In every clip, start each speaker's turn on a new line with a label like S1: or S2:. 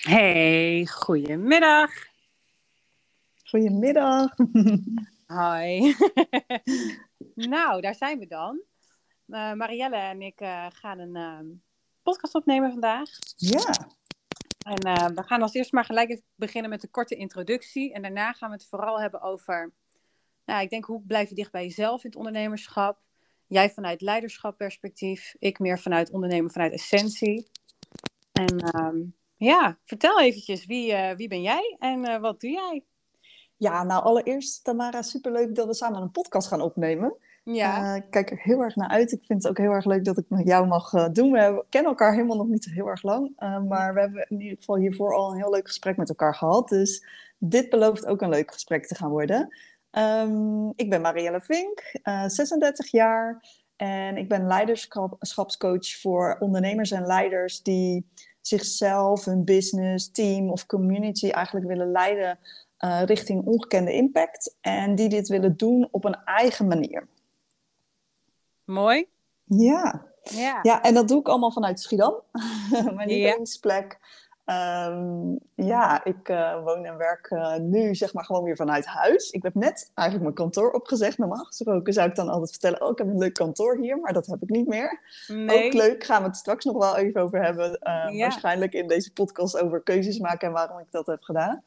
S1: Hey, goedemiddag.
S2: Goedemiddag.
S1: Hi. nou, daar zijn we dan. Uh, Marielle en ik uh, gaan een uh, podcast opnemen vandaag.
S2: Ja.
S1: En we gaan als eerst maar gelijk even beginnen met een korte introductie. En daarna gaan we het vooral hebben over, nou, ik denk, hoe blijf je dicht bij jezelf in het ondernemerschap? Jij vanuit leiderschapperspectief, ik meer vanuit ondernemen vanuit essentie. En um, ja, vertel eventjes, wie, uh, wie ben jij en uh, wat doe jij?
S2: Ja, nou allereerst Tamara, superleuk dat we samen een podcast gaan opnemen.
S1: Ja.
S2: Uh, ik kijk er heel erg naar uit. Ik vind het ook heel erg leuk dat ik met jou mag doen. We kennen elkaar helemaal nog niet heel erg lang. maar we hebben in ieder geval hiervoor al een heel leuk gesprek met elkaar gehad. Dus dit belooft ook een leuk gesprek te gaan worden. Um, ik ben Marielle Vink, 36 jaar. En ik ben leiderschapscoach voor ondernemers en leiders die zichzelf, hun business, team of community eigenlijk willen leiden uh, richting ongekende impact. En die dit willen doen op een eigen manier.
S1: Mooi.
S2: Ja.
S1: Ja.
S2: ja, en dat doe ik allemaal vanuit Schiedam, mijn lievelingsplek. Um, ja, ik uh, woon en werk uh, nu zeg maar gewoon weer vanuit huis. Ik heb net eigenlijk mijn kantoor opgezegd. Normaal gesproken zou ik dan altijd vertellen, oh ik heb een leuk kantoor hier, maar dat heb ik niet meer.
S1: Nee.
S2: Ook leuk, gaan we het straks nog wel even over hebben. Uh,
S1: Ja.
S2: Waarschijnlijk in deze podcast over keuzes maken en waarom ik dat heb gedaan.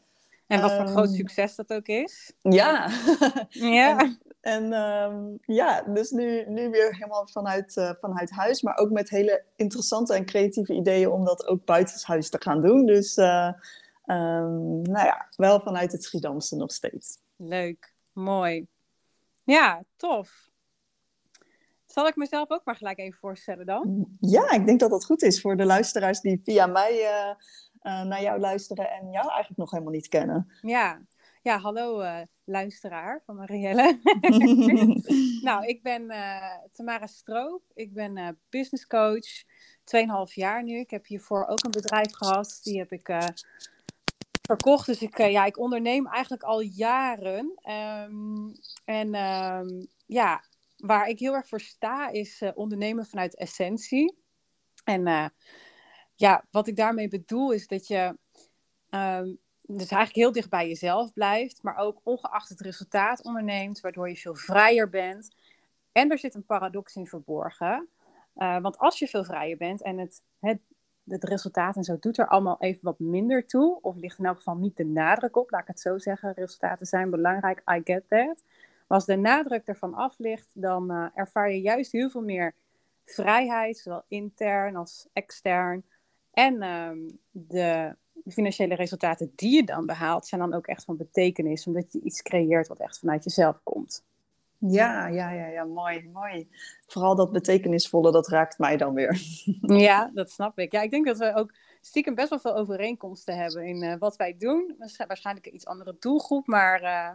S1: En wat voor
S2: Ehm,
S1: groot succes dat ook is.
S2: Ja,
S1: Ja.
S2: En ehm, ja, dus nu, nu weer helemaal vanuit, eh, vanuit huis, maar ook met hele interessante en creatieve ideeën om dat ook buitenshuis te gaan doen. Dus eh, ehm, nou ja, wel vanuit het Schiedamse nog steeds.
S1: Leuk. Mooi. Ja, tof. Zal ik mezelf ook maar gelijk even voorstellen dan?
S2: Ja, ik denk dat dat goed is voor de luisteraars die via mij eh, naar jou luisteren en jou eigenlijk nog helemaal niet kennen.
S1: Ja. Ja, hallo eh, luisteraar van Marielle. nou, ik ben eh, Tamara Stroop. Ik ben eh business coach. 2,5 jaar nu. Ik heb hiervoor ook een bedrijf gehad. Die heb ik verkocht. Dus ik, ja, ik onderneem eigenlijk al jaren. Ehm, en ehm, ja, waar ik heel erg voor sta is ondernemen vanuit essentie. En ja, wat ik daarmee bedoel is dat je ehm, dus eigenlijk heel dicht bij jezelf blijft, maar ook ongeacht het resultaat onderneemt, waardoor je veel vrijer bent. En er zit een paradox in verborgen. Uh, want als je veel vrijer bent en het, het, het resultaat en zo doet er allemaal even wat minder toe, of ligt in elk geval niet de nadruk op, laat ik het zo zeggen, resultaten zijn belangrijk, I get that. Maar als de nadruk ervan af ligt, dan uh, ervaar je juist heel veel meer vrijheid, zowel intern als extern. En um, de de financiële resultaten die je dan behaalt, zijn dan ook echt van betekenis, omdat je iets creëert wat echt vanuit jezelf komt.
S2: Ja, ja, ja, ja, mooi, mooi. Vooral dat betekenisvolle, dat raakt mij dan weer.
S1: Ja, dat snap ik. Ja, ik denk dat we ook stiekem best wel veel overeenkomsten hebben in uh, wat wij doen. Waarschijnlijk een iets andere doelgroep, maar uh,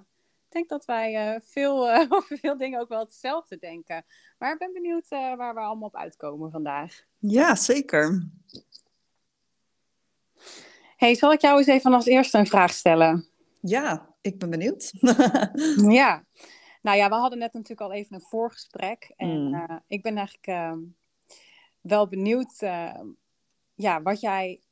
S1: ik denk dat wij uh, veel, over veel dingen ook wel hetzelfde denken. Maar ik ben benieuwd waar we allemaal op uitkomen vandaag.
S2: Ja, zeker.
S1: Hey, zal ik jou eens even als eerste een vraag stellen?
S2: Ja, ik ben benieuwd.
S1: ja, nou ja, we hadden net natuurlijk al even een voorgesprek. En mm. uh, ik ben eigenlijk uh, wel benieuwd uh, ja, wat jij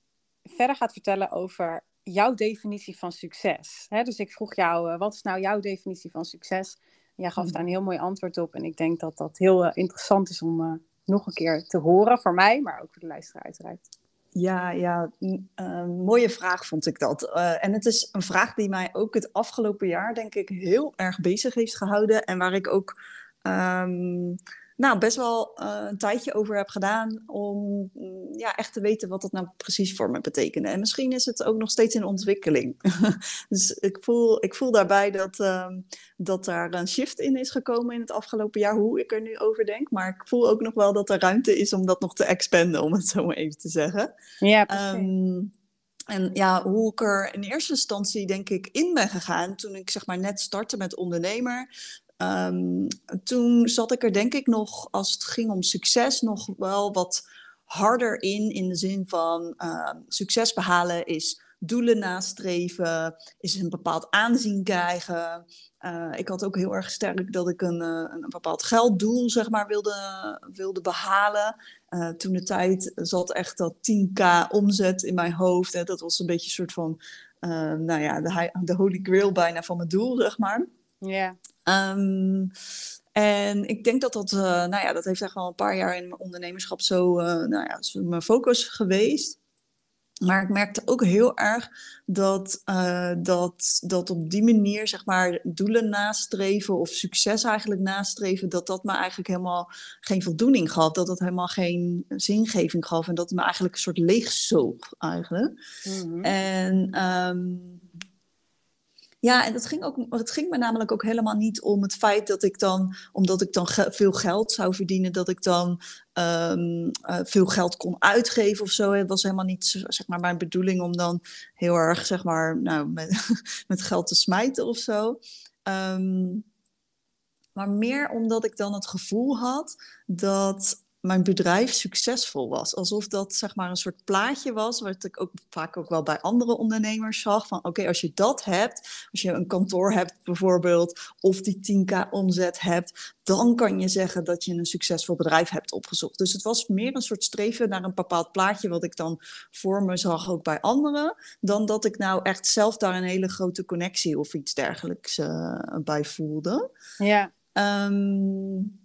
S1: verder gaat vertellen over jouw definitie van succes. Hè? Dus ik vroeg jou, wat is nou jouw definitie van succes? Jij gaf mm. daar een heel mooi antwoord op. En ik denk dat dat heel interessant is om nog een keer te horen voor mij, maar ook voor de luisteraar uiteraard.
S2: Ja, ja uh, mooie vraag vond ik dat. Uh, en het is een vraag die mij ook het afgelopen jaar, denk ik, heel erg bezig heeft gehouden. En waar ik ook um, nou, best wel uh, een tijdje over heb gedaan om ja, echt te weten wat dat nou precies voor me betekende. En misschien is het ook nog steeds in ontwikkeling. dus ik voel, ik voel daarbij dat, um, dat daar een shift in is gekomen in het afgelopen jaar, hoe ik er nu over denk. Maar ik voel ook nog wel dat er ruimte is om dat nog te expanden, om het zo maar even te zeggen.
S1: Ja, precies.
S2: Um, en ja, hoe ik er in eerste instantie denk ik in ben gegaan toen ik zeg maar net startte met ondernemer. Um, toen zat ik er denk ik nog, als het ging om succes, nog wel wat harder in. In de zin van uh, succes behalen is doelen nastreven, is een bepaald aanzien krijgen. Uh, ik had ook heel erg sterk dat ik een, uh, een bepaald gelddoel zeg maar, wilde, wilde behalen. Uh, toen de tijd zat echt dat 10k omzet in mijn hoofd. Hè. Dat was een beetje een soort van, uh, nou ja, de, de holy grail bijna van mijn doel, zeg maar.
S1: Ja.
S2: Um, en ik denk dat dat, uh, nou ja, dat heeft echt wel een paar jaar in mijn ondernemerschap zo, nou ja, mijn focus geweest. Maar ik merkte ook heel erg dat, uh, dat, dat op die manier, zeg maar, doelen nastreven of succes eigenlijk nastreven, dat dat me eigenlijk helemaal geen voldoening gaf. Dat dat helemaal geen zingeving gaf en dat het me eigenlijk een soort leegzoog eigenlijk. Mm -hmm. En um, ja, en dat ging ook, het ging me namelijk ook helemaal niet om het feit dat ik dan, omdat ik dan veel geld zou verdienen, dat ik dan um, uh, veel geld kon uitgeven of zo. Het was helemaal niet zeg maar, mijn bedoeling om dan heel erg zeg maar, nou, met, met geld te smijten of zo. Um, maar meer omdat ik dan het gevoel had dat mijn bedrijf succesvol was. Alsof dat zeg maar een soort plaatje was, wat ik ook vaak ook wel bij andere ondernemers zag. Van oké, als je dat hebt, als je een kantoor hebt bijvoorbeeld, of die 10k omzet hebt, dan kan je zeggen dat je een succesvol bedrijf hebt opgezocht. Dus het was meer een soort streven naar een bepaald plaatje, wat ik dan voor me zag ook bij anderen, dan dat ik nou echt zelf daar een hele grote connectie of iets dergelijks uh, bij voelde.
S1: Ja.
S2: Um,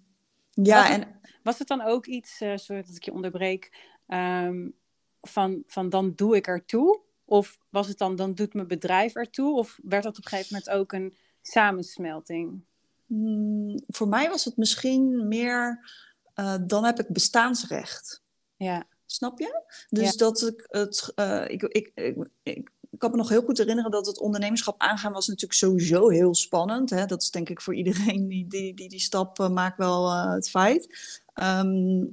S2: ja, en
S1: was het dan ook iets, uh, sorry dat ik je onderbreek, um, van, van dan doe ik ertoe? Of was het dan, dan doet mijn bedrijf ertoe? Of werd dat op een gegeven moment ook een samensmelting?
S2: Hmm, voor mij was het misschien meer, uh, dan heb ik bestaansrecht.
S1: Ja.
S2: Snap je? Dus ja. dat ik het, uh, ik, ik, ik, ik ik kan me nog heel goed herinneren dat het ondernemerschap aangaan was natuurlijk sowieso heel spannend. Hè? Dat is denk ik voor iedereen die die, die, die stap uh, maakt wel uh, het feit. Um,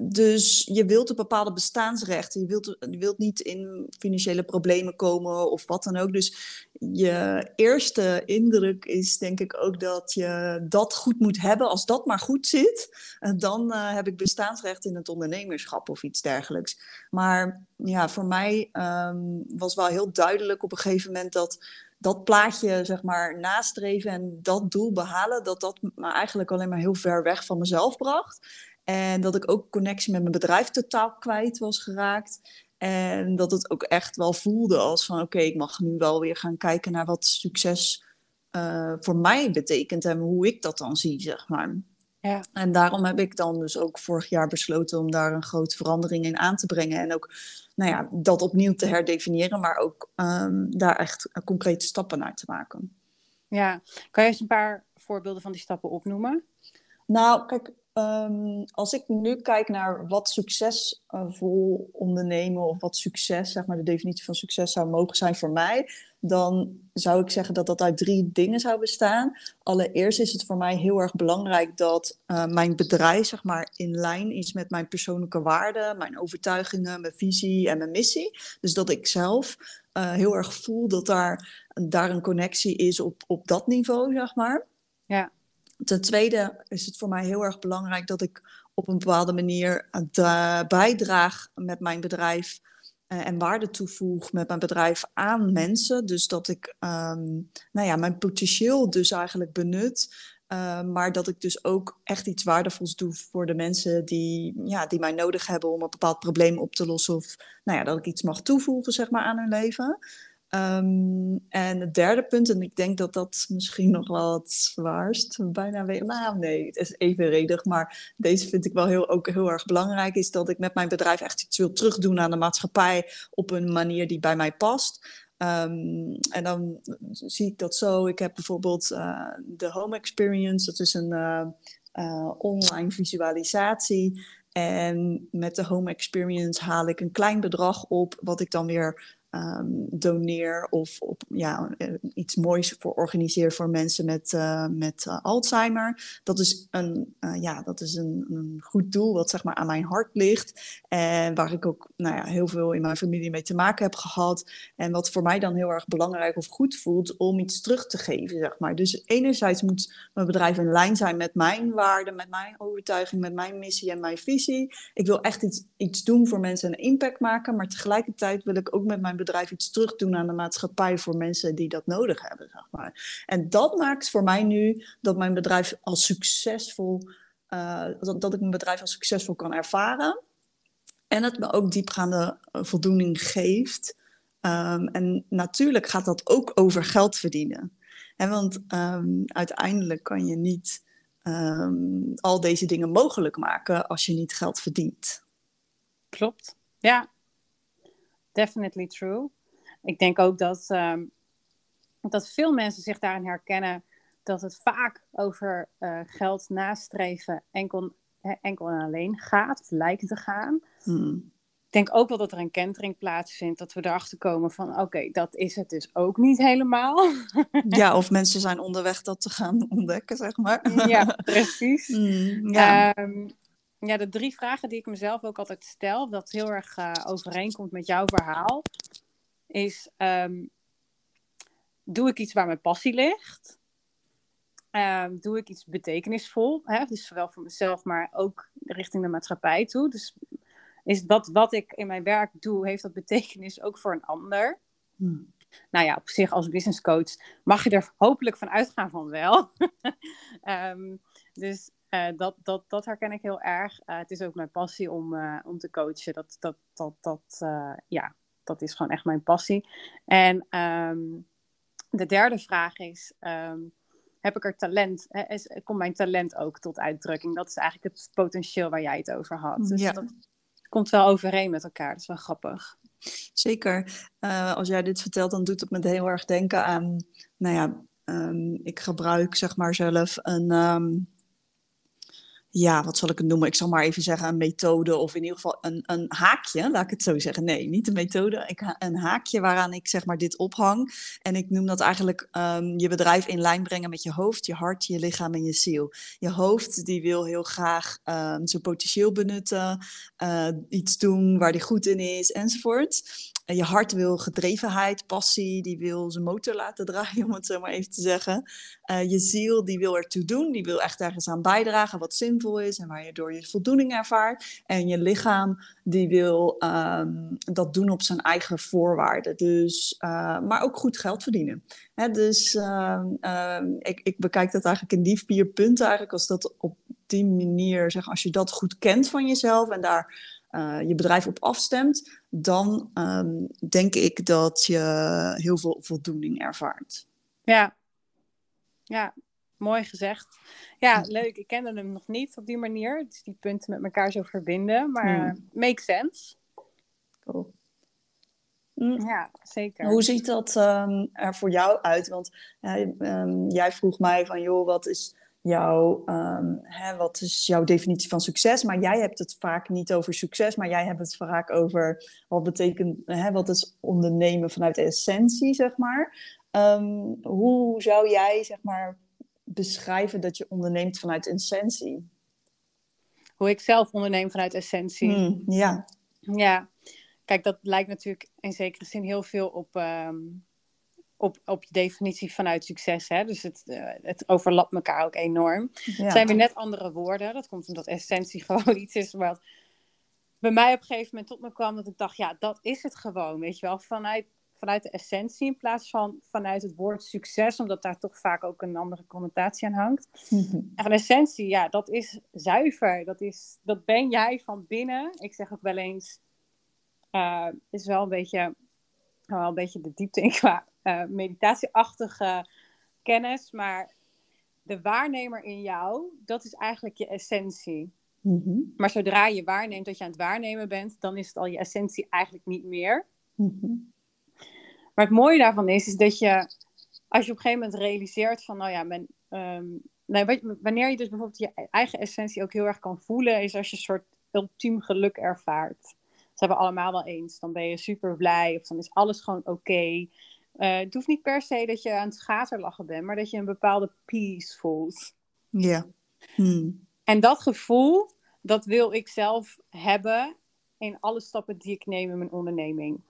S2: dus je wilt een bepaalde bestaansrechten. Je wilt, wilt niet in financiële problemen komen of wat dan ook. Dus je eerste indruk is denk ik ook dat je dat goed moet hebben. Als dat maar goed zit, dan uh, heb ik bestaansrecht in het ondernemerschap of iets dergelijks. Maar ja, voor mij um, was wel heel duidelijk op een gegeven moment dat dat plaatje, zeg maar, nastreven en dat doel behalen, dat dat me eigenlijk alleen maar heel ver weg van mezelf bracht. En dat ik ook connectie met mijn bedrijf totaal kwijt was geraakt. En dat het ook echt wel voelde als van oké, okay, ik mag nu wel weer gaan kijken naar wat succes uh, voor mij betekent en hoe ik dat dan zie, zeg maar.
S1: Ja.
S2: En daarom heb ik dan dus ook vorig jaar besloten om daar een grote verandering in aan te brengen. En ook nou ja, dat opnieuw te herdefiniëren, maar ook um, daar echt concrete stappen naar te maken.
S1: Ja, kan je eens een paar voorbeelden van die stappen opnoemen?
S2: Nou, kijk, Um, als ik nu kijk naar wat succesvol ondernemen of wat succes, zeg maar de definitie van succes zou mogen zijn voor mij, dan zou ik zeggen dat dat uit drie dingen zou bestaan. Allereerst is het voor mij heel erg belangrijk dat uh, mijn bedrijf zeg maar in lijn is met mijn persoonlijke waarden, mijn overtuigingen, mijn visie en mijn missie. Dus dat ik zelf uh, heel erg voel dat daar, daar een connectie is op, op dat niveau, zeg maar.
S1: Ja.
S2: Ten tweede is het voor mij heel erg belangrijk dat ik op een bepaalde manier uh, bijdraag met mijn bedrijf uh, en waarde toevoeg met mijn bedrijf aan mensen. Dus dat ik um, nou ja, mijn potentieel dus eigenlijk benut. Uh, maar dat ik dus ook echt iets waardevols doe voor de mensen die, ja, die mij nodig hebben om een bepaald probleem op te lossen. Of nou ja, dat ik iets mag toevoegen zeg maar, aan hun leven. Um, en het derde punt, en ik denk dat dat misschien nog wel het zwaarst, bijna weet, nou nee, het is evenredig, maar deze vind ik wel heel, ook heel erg belangrijk, is dat ik met mijn bedrijf echt iets wil terugdoen aan de maatschappij op een manier die bij mij past. Um, en dan zie ik dat zo. Ik heb bijvoorbeeld uh, de Home Experience, dat is een uh, uh, online visualisatie. En met de Home Experience haal ik een klein bedrag op, wat ik dan weer um, doneer of op, ja, eh, iets moois voor organiseer voor mensen met, uh, met uh, Alzheimer. Dat is, een, ja, dat is een, een, goed doel wat zeg maar, aan mijn hart ligt. En waar ik ook nou ja, heel veel in mijn familie mee te maken heb gehad. En wat voor mij dan heel erg belangrijk of goed voelt om iets terug te geven. Zeg maar. Dus enerzijds moet mijn bedrijf in lijn zijn met mijn waarden, met mijn overtuiging, met mijn missie en mijn visie. Ik wil echt iets, iets doen voor mensen en impact maken. Maar tegelijkertijd wil ik ook met mijn bedrijf iets terug doen aan de maatschappij voor mensen die dat nodig hebben, zeg maar. En dat maakt voor mij nu dat mijn bedrijf als succesvol, uh, dat, ik mijn bedrijf als succesvol kan ervaren. En het me ook diepgaande eh, voldoening geeft. Ehm, en natuurlijk gaat dat ook over geld verdienen. En want um, uiteindelijk kan je niet um, al deze dingen mogelijk maken als je niet geld verdient.
S1: Klopt. Ja, definitely true. Ik denk ook dat, dat veel mensen zich daarin herkennen dat het vaak over uh, geld nastreven enkel, enkel en alleen gaat, lijkt te gaan. Hmm. Ik denk ook wel dat er een kentering plaatsvindt, dat we erachter komen van oké, dat is het dus ook niet helemaal.
S2: Ja, of mensen zijn onderweg dat te gaan ontdekken, zeg maar.
S1: Ja, precies. Hmm, ja. Um, ja, de drie vragen die ik mezelf ook altijd stel, dat heel erg uh, overeenkomt met jouw verhaal, is um, doe ik iets waar mijn passie ligt? Um, doe ik iets betekenisvol? Hè? Dus zowel voor mezelf, maar ook richting de maatschappij toe. Dus is wat, wat ik in mijn werk doe, heeft dat betekenis ook voor een ander? Hmm. Nou ja, op zich als business coach mag je er hopelijk van uitgaan van wel. um, dus uh, dat, dat, dat herken ik heel erg. Uh, het is ook mijn passie om, uh, om te coachen. Dat, dat, dat, dat, ja, dat is gewoon echt mijn passie. En um, de derde vraag is heb ik er talent, hè, is, komt mijn talent ook tot uitdrukking? Dat is eigenlijk het potentieel waar jij het over had. Dus ja. dat komt wel overeen met elkaar. Dat is wel grappig.
S2: Zeker. Als jij dit vertelt, dan doet het me heel erg denken aan, nou ja, um, ik gebruik zeg maar zelf een, ja, wat zal ik het noemen? Ik zal maar even zeggen een methode of in ieder geval een, een haakje, laat ik het zo zeggen. Nee, niet een methode, ik, een haakje waaraan ik zeg maar dit ophang. En ik noem dat eigenlijk um, je bedrijf in lijn brengen met je hoofd, je hart, je lichaam en je ziel. Je hoofd die wil heel graag um, zijn potentieel benutten, uh, iets doen waar die goed in is enzovoort je hart wil gedrevenheid, passie, die wil zijn motor laten draaien, om het zo maar even te zeggen. Uh, je ziel, die wil ertoe doen, die wil echt ergens aan bijdragen wat zinvol is en waar je door je voldoening ervaart. En je lichaam, die wil um, dat doen op zijn eigen voorwaarden. Dus, uh, maar ook goed geld verdienen. Hè, dus uh, ik, ik bekijk dat eigenlijk in die vier punten eigenlijk, als dat op die manier, zeg, als je dat goed kent van jezelf en daar uh, je bedrijf op afstemt, dan um, denk ik dat je heel veel voldoening ervaart.
S1: Ja, ja mooi gezegd. Ja, leuk. Ik kende hem nog niet op die manier. Dus die punten met elkaar zo verbinden. Maar hmm. makes sense. Cool.
S2: Mm. Ja, zeker. Hoe ziet dat um, er voor jou uit? Want uh, um, jij vroeg mij van, joh, wat is jouw, um, hè, wat is jouw definitie van succes? Maar jij hebt het vaak niet over succes, maar jij hebt het vaak over wat betekent, hè, wat is ondernemen vanuit de essentie, zeg maar. Um, hoe zou jij, zeg maar, beschrijven dat je onderneemt vanuit essentie?
S1: Hoe ik zelf onderneem vanuit essentie?
S2: Hmm, ja.
S1: Ja, kijk, dat lijkt natuurlijk in zekere zin heel veel op... Um op, op je definitie vanuit succes. Hè? Dus het, uh, het overlapt elkaar ook enorm. Het zijn weer net andere woorden. Dat komt omdat essentie gewoon iets is wat bij mij op een gegeven moment tot me kwam. Dat ik dacht, ja, dat is het gewoon. Weet je wel, vanuit, vanuit de essentie in plaats van vanuit het woord succes. Omdat daar toch vaak ook een andere connotatie aan hangt. Mhm. En van essentie, ja, dat is zuiver. Dat, is, dat ben jij van binnen. Ik zeg ook wel eens, uh, is wel een beetje, wel een beetje de diepte in qua uh, meditatieachtige kennis, maar de waarnemer in jou, dat is eigenlijk je essentie. Mhm. Maar zodra je waarneemt dat je aan het waarnemen bent, dan is het al je essentie eigenlijk niet meer. Mhm. Maar het mooie daarvan is, is dat je, als je op een gegeven moment realiseert van, nou ja, men, um, wanneer je dus bijvoorbeeld je eigen essentie ook heel erg kan voelen, is als je een soort ultiem geluk ervaart. Dat hebben we allemaal wel eens. Dan ben je super blij of dan is alles gewoon oké. Uh, het hoeft niet per se dat je aan het schaterlachen bent, maar dat je een bepaalde peace voelt.
S2: Ja. Hmm.
S1: En dat gevoel, dat wil ik zelf hebben in alle stappen die ik neem in mijn onderneming.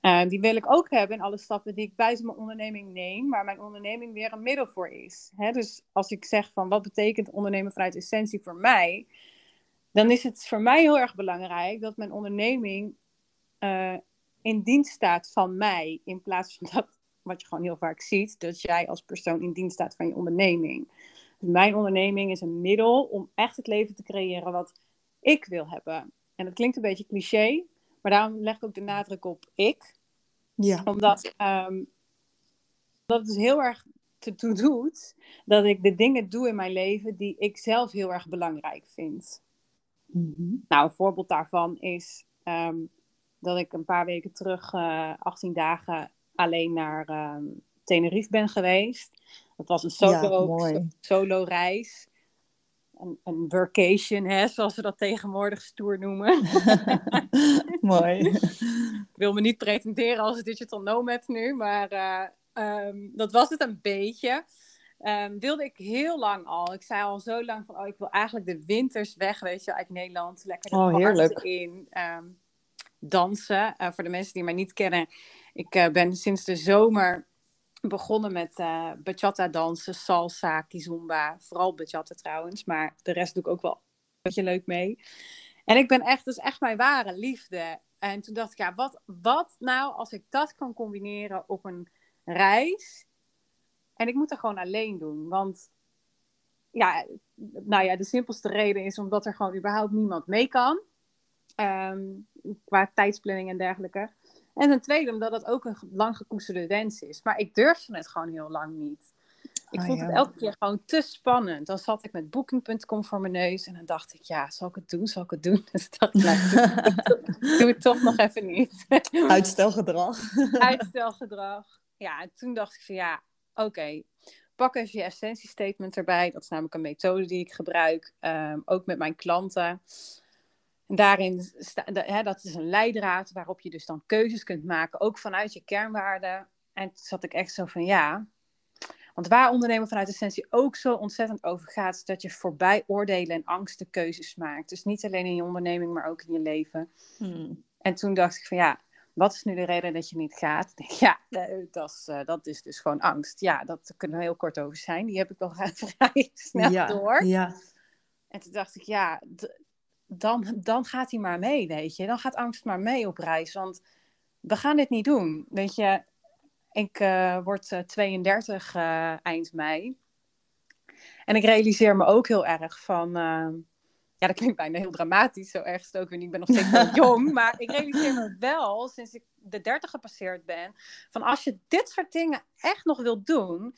S1: Uh, die wil ik ook hebben in alle stappen die ik buiten mijn onderneming neem, waar mijn onderneming weer een middel voor is. Hè? Dus als ik zeg van wat betekent ondernemen vanuit essentie voor mij, dan is het voor mij heel erg belangrijk dat mijn onderneming uh, in dienst staat van mij, in plaats van dat, wat je gewoon heel vaak ziet, dat jij als persoon in dienst staat van je onderneming. Dus mijn onderneming is een middel om echt het leven te creëren wat ik wil hebben. En dat klinkt een beetje cliché, maar daarom leg ik ook de nadruk op ik.
S2: Ja.
S1: Omdat um, dat het dus heel erg toe doet dat ik de dingen doe in mijn leven die ik zelf heel erg belangrijk vind.
S2: Mhm.
S1: Nou, een voorbeeld daarvan is ehm, dat ik een paar weken terug, uh, 18 dagen, alleen naar um, Tenerife ben geweest. Dat was een solo,
S2: Ja,
S1: solo reis. Een, een workation, hè, zoals we dat tegenwoordig stoer noemen.
S2: Mooi.
S1: Ik wil me niet pretenderen als digital nomad nu, maar uh, um, dat was het een beetje. Um, wilde ik heel lang al. Ik zei al zo lang van, oh, ik wil eigenlijk de winters weg, weet je, uit Nederland. Lekker de
S2: Oh, heerlijk.
S1: in. Um, dansen. Uh, voor de mensen die mij niet kennen. Ik uh, ben sinds de zomer begonnen met uh, bachata dansen, salsa, kizomba. Vooral bachata trouwens, maar de rest doe ik ook wel een beetje leuk mee. En ik ben echt, dus echt mijn ware liefde. En toen dacht ik, ja, wat, wat nou als ik dat kan combineren op een reis. En ik moet dat gewoon alleen doen. Want ja, nou ja, de simpelste reden is omdat er gewoon überhaupt niemand mee kan. Um, qua tijdsplanning en dergelijke. En ten tweede omdat het ook een lang gekoesterde wens is. Maar ik durfde het gewoon heel lang niet. Ik
S2: Oh,
S1: vond
S2: ja.
S1: het elke keer gewoon te spannend. Dan zat ik met Booking.com voor mijn neus. En dan dacht ik, ja, zal ik het doen? Zal ik het doen? Dus ik dacht, nou, doe, doe het toch nog even niet.
S2: Uitstelgedrag.
S1: Uitstelgedrag. Ja, en toen dacht ik van ja, oké. Pak even je essentiestatement erbij. Dat is namelijk een methode die ik gebruik. um, ook met mijn klanten. En daarin, sta, hè, dat is een leidraad waarop je dus dan keuzes kunt maken. Ook vanuit je kernwaarden. En toen zat ik echt zo van ja. Want waar ondernemen vanuit essentie ook zo ontzettend over gaat, is dat je voorbij oordelen en angsten keuzes maakt. Dus niet alleen in je onderneming, maar ook in je leven.
S2: Hmm.
S1: En toen dacht ik van ja, wat is nu de reden dat je niet gaat? Ja, dat is, uh, dat is dus gewoon angst. Ja, dat kunnen we heel kort over zijn. Die heb ik wel vrij snel
S2: ja,
S1: door.
S2: Ja.
S1: En toen dacht ik, ja, dan, dan gaat hij maar mee, weet je. Dan gaat angst maar mee op reis. Want we gaan dit niet doen. Weet je, ik uh, word uh, 32 uh, eind mei. En ik realiseer me ook heel erg van... ja, dat klinkt bijna heel dramatisch, zo erg is het ook weer niet. Ik ben nog steeds wel jong, maar ik realiseer me wel, sinds ik de 30 gepasseerd ben, van als je dit soort dingen echt nog wilt doen,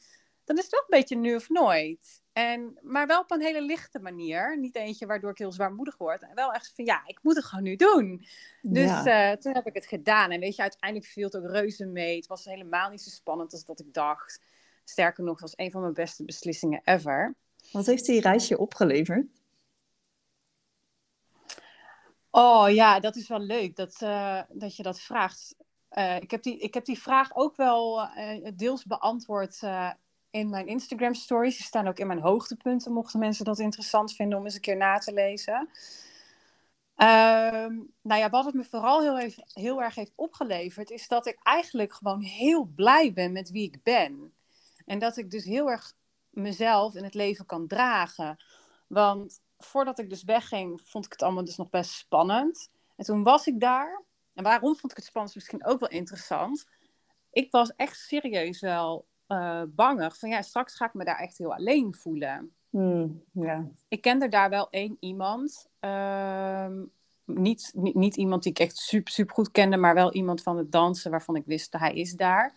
S1: dan is het wel een beetje nu of nooit. En, maar wel op een hele lichte manier. Niet eentje waardoor ik heel zwaarmoedig word. En wel echt van, ja, ik moet het gewoon nu doen. Dus ja. uh, toen heb ik het gedaan. En weet je, uiteindelijk viel het ook reuze mee. Het was helemaal niet zo spannend als dat ik dacht. Sterker nog, het was een van mijn beste beslissingen ever.
S2: Wat heeft die reisje opgeleverd?
S1: Oh ja, dat is wel leuk dat, uh, dat je dat vraagt. Uh, ik, heb die, ik heb die vraag ook wel uh, deels beantwoord in mijn Instagram stories. Die staan ook in mijn hoogtepunten, mochten mensen dat interessant vinden om eens een keer na te lezen. Um, nou ja, wat het me vooral heel, heel erg heeft opgeleverd, is dat ik eigenlijk gewoon heel blij ben met wie ik ben. En dat ik dus heel erg mezelf in het leven kan dragen. Want voordat ik dus wegging, vond ik het allemaal dus nog best spannend. En toen was ik daar. En waarom vond ik het spannend? Misschien ook wel interessant. Ik was echt serieus wel uh, bangig. Van ja, straks ga ik me daar echt heel alleen voelen.
S2: Hmm.
S1: Ik kende daar wel één iemand. Uh, niet, niet, niet, iemand die ik echt super, super goed kende, maar wel iemand van het dansen waarvan ik wist dat hij is daar.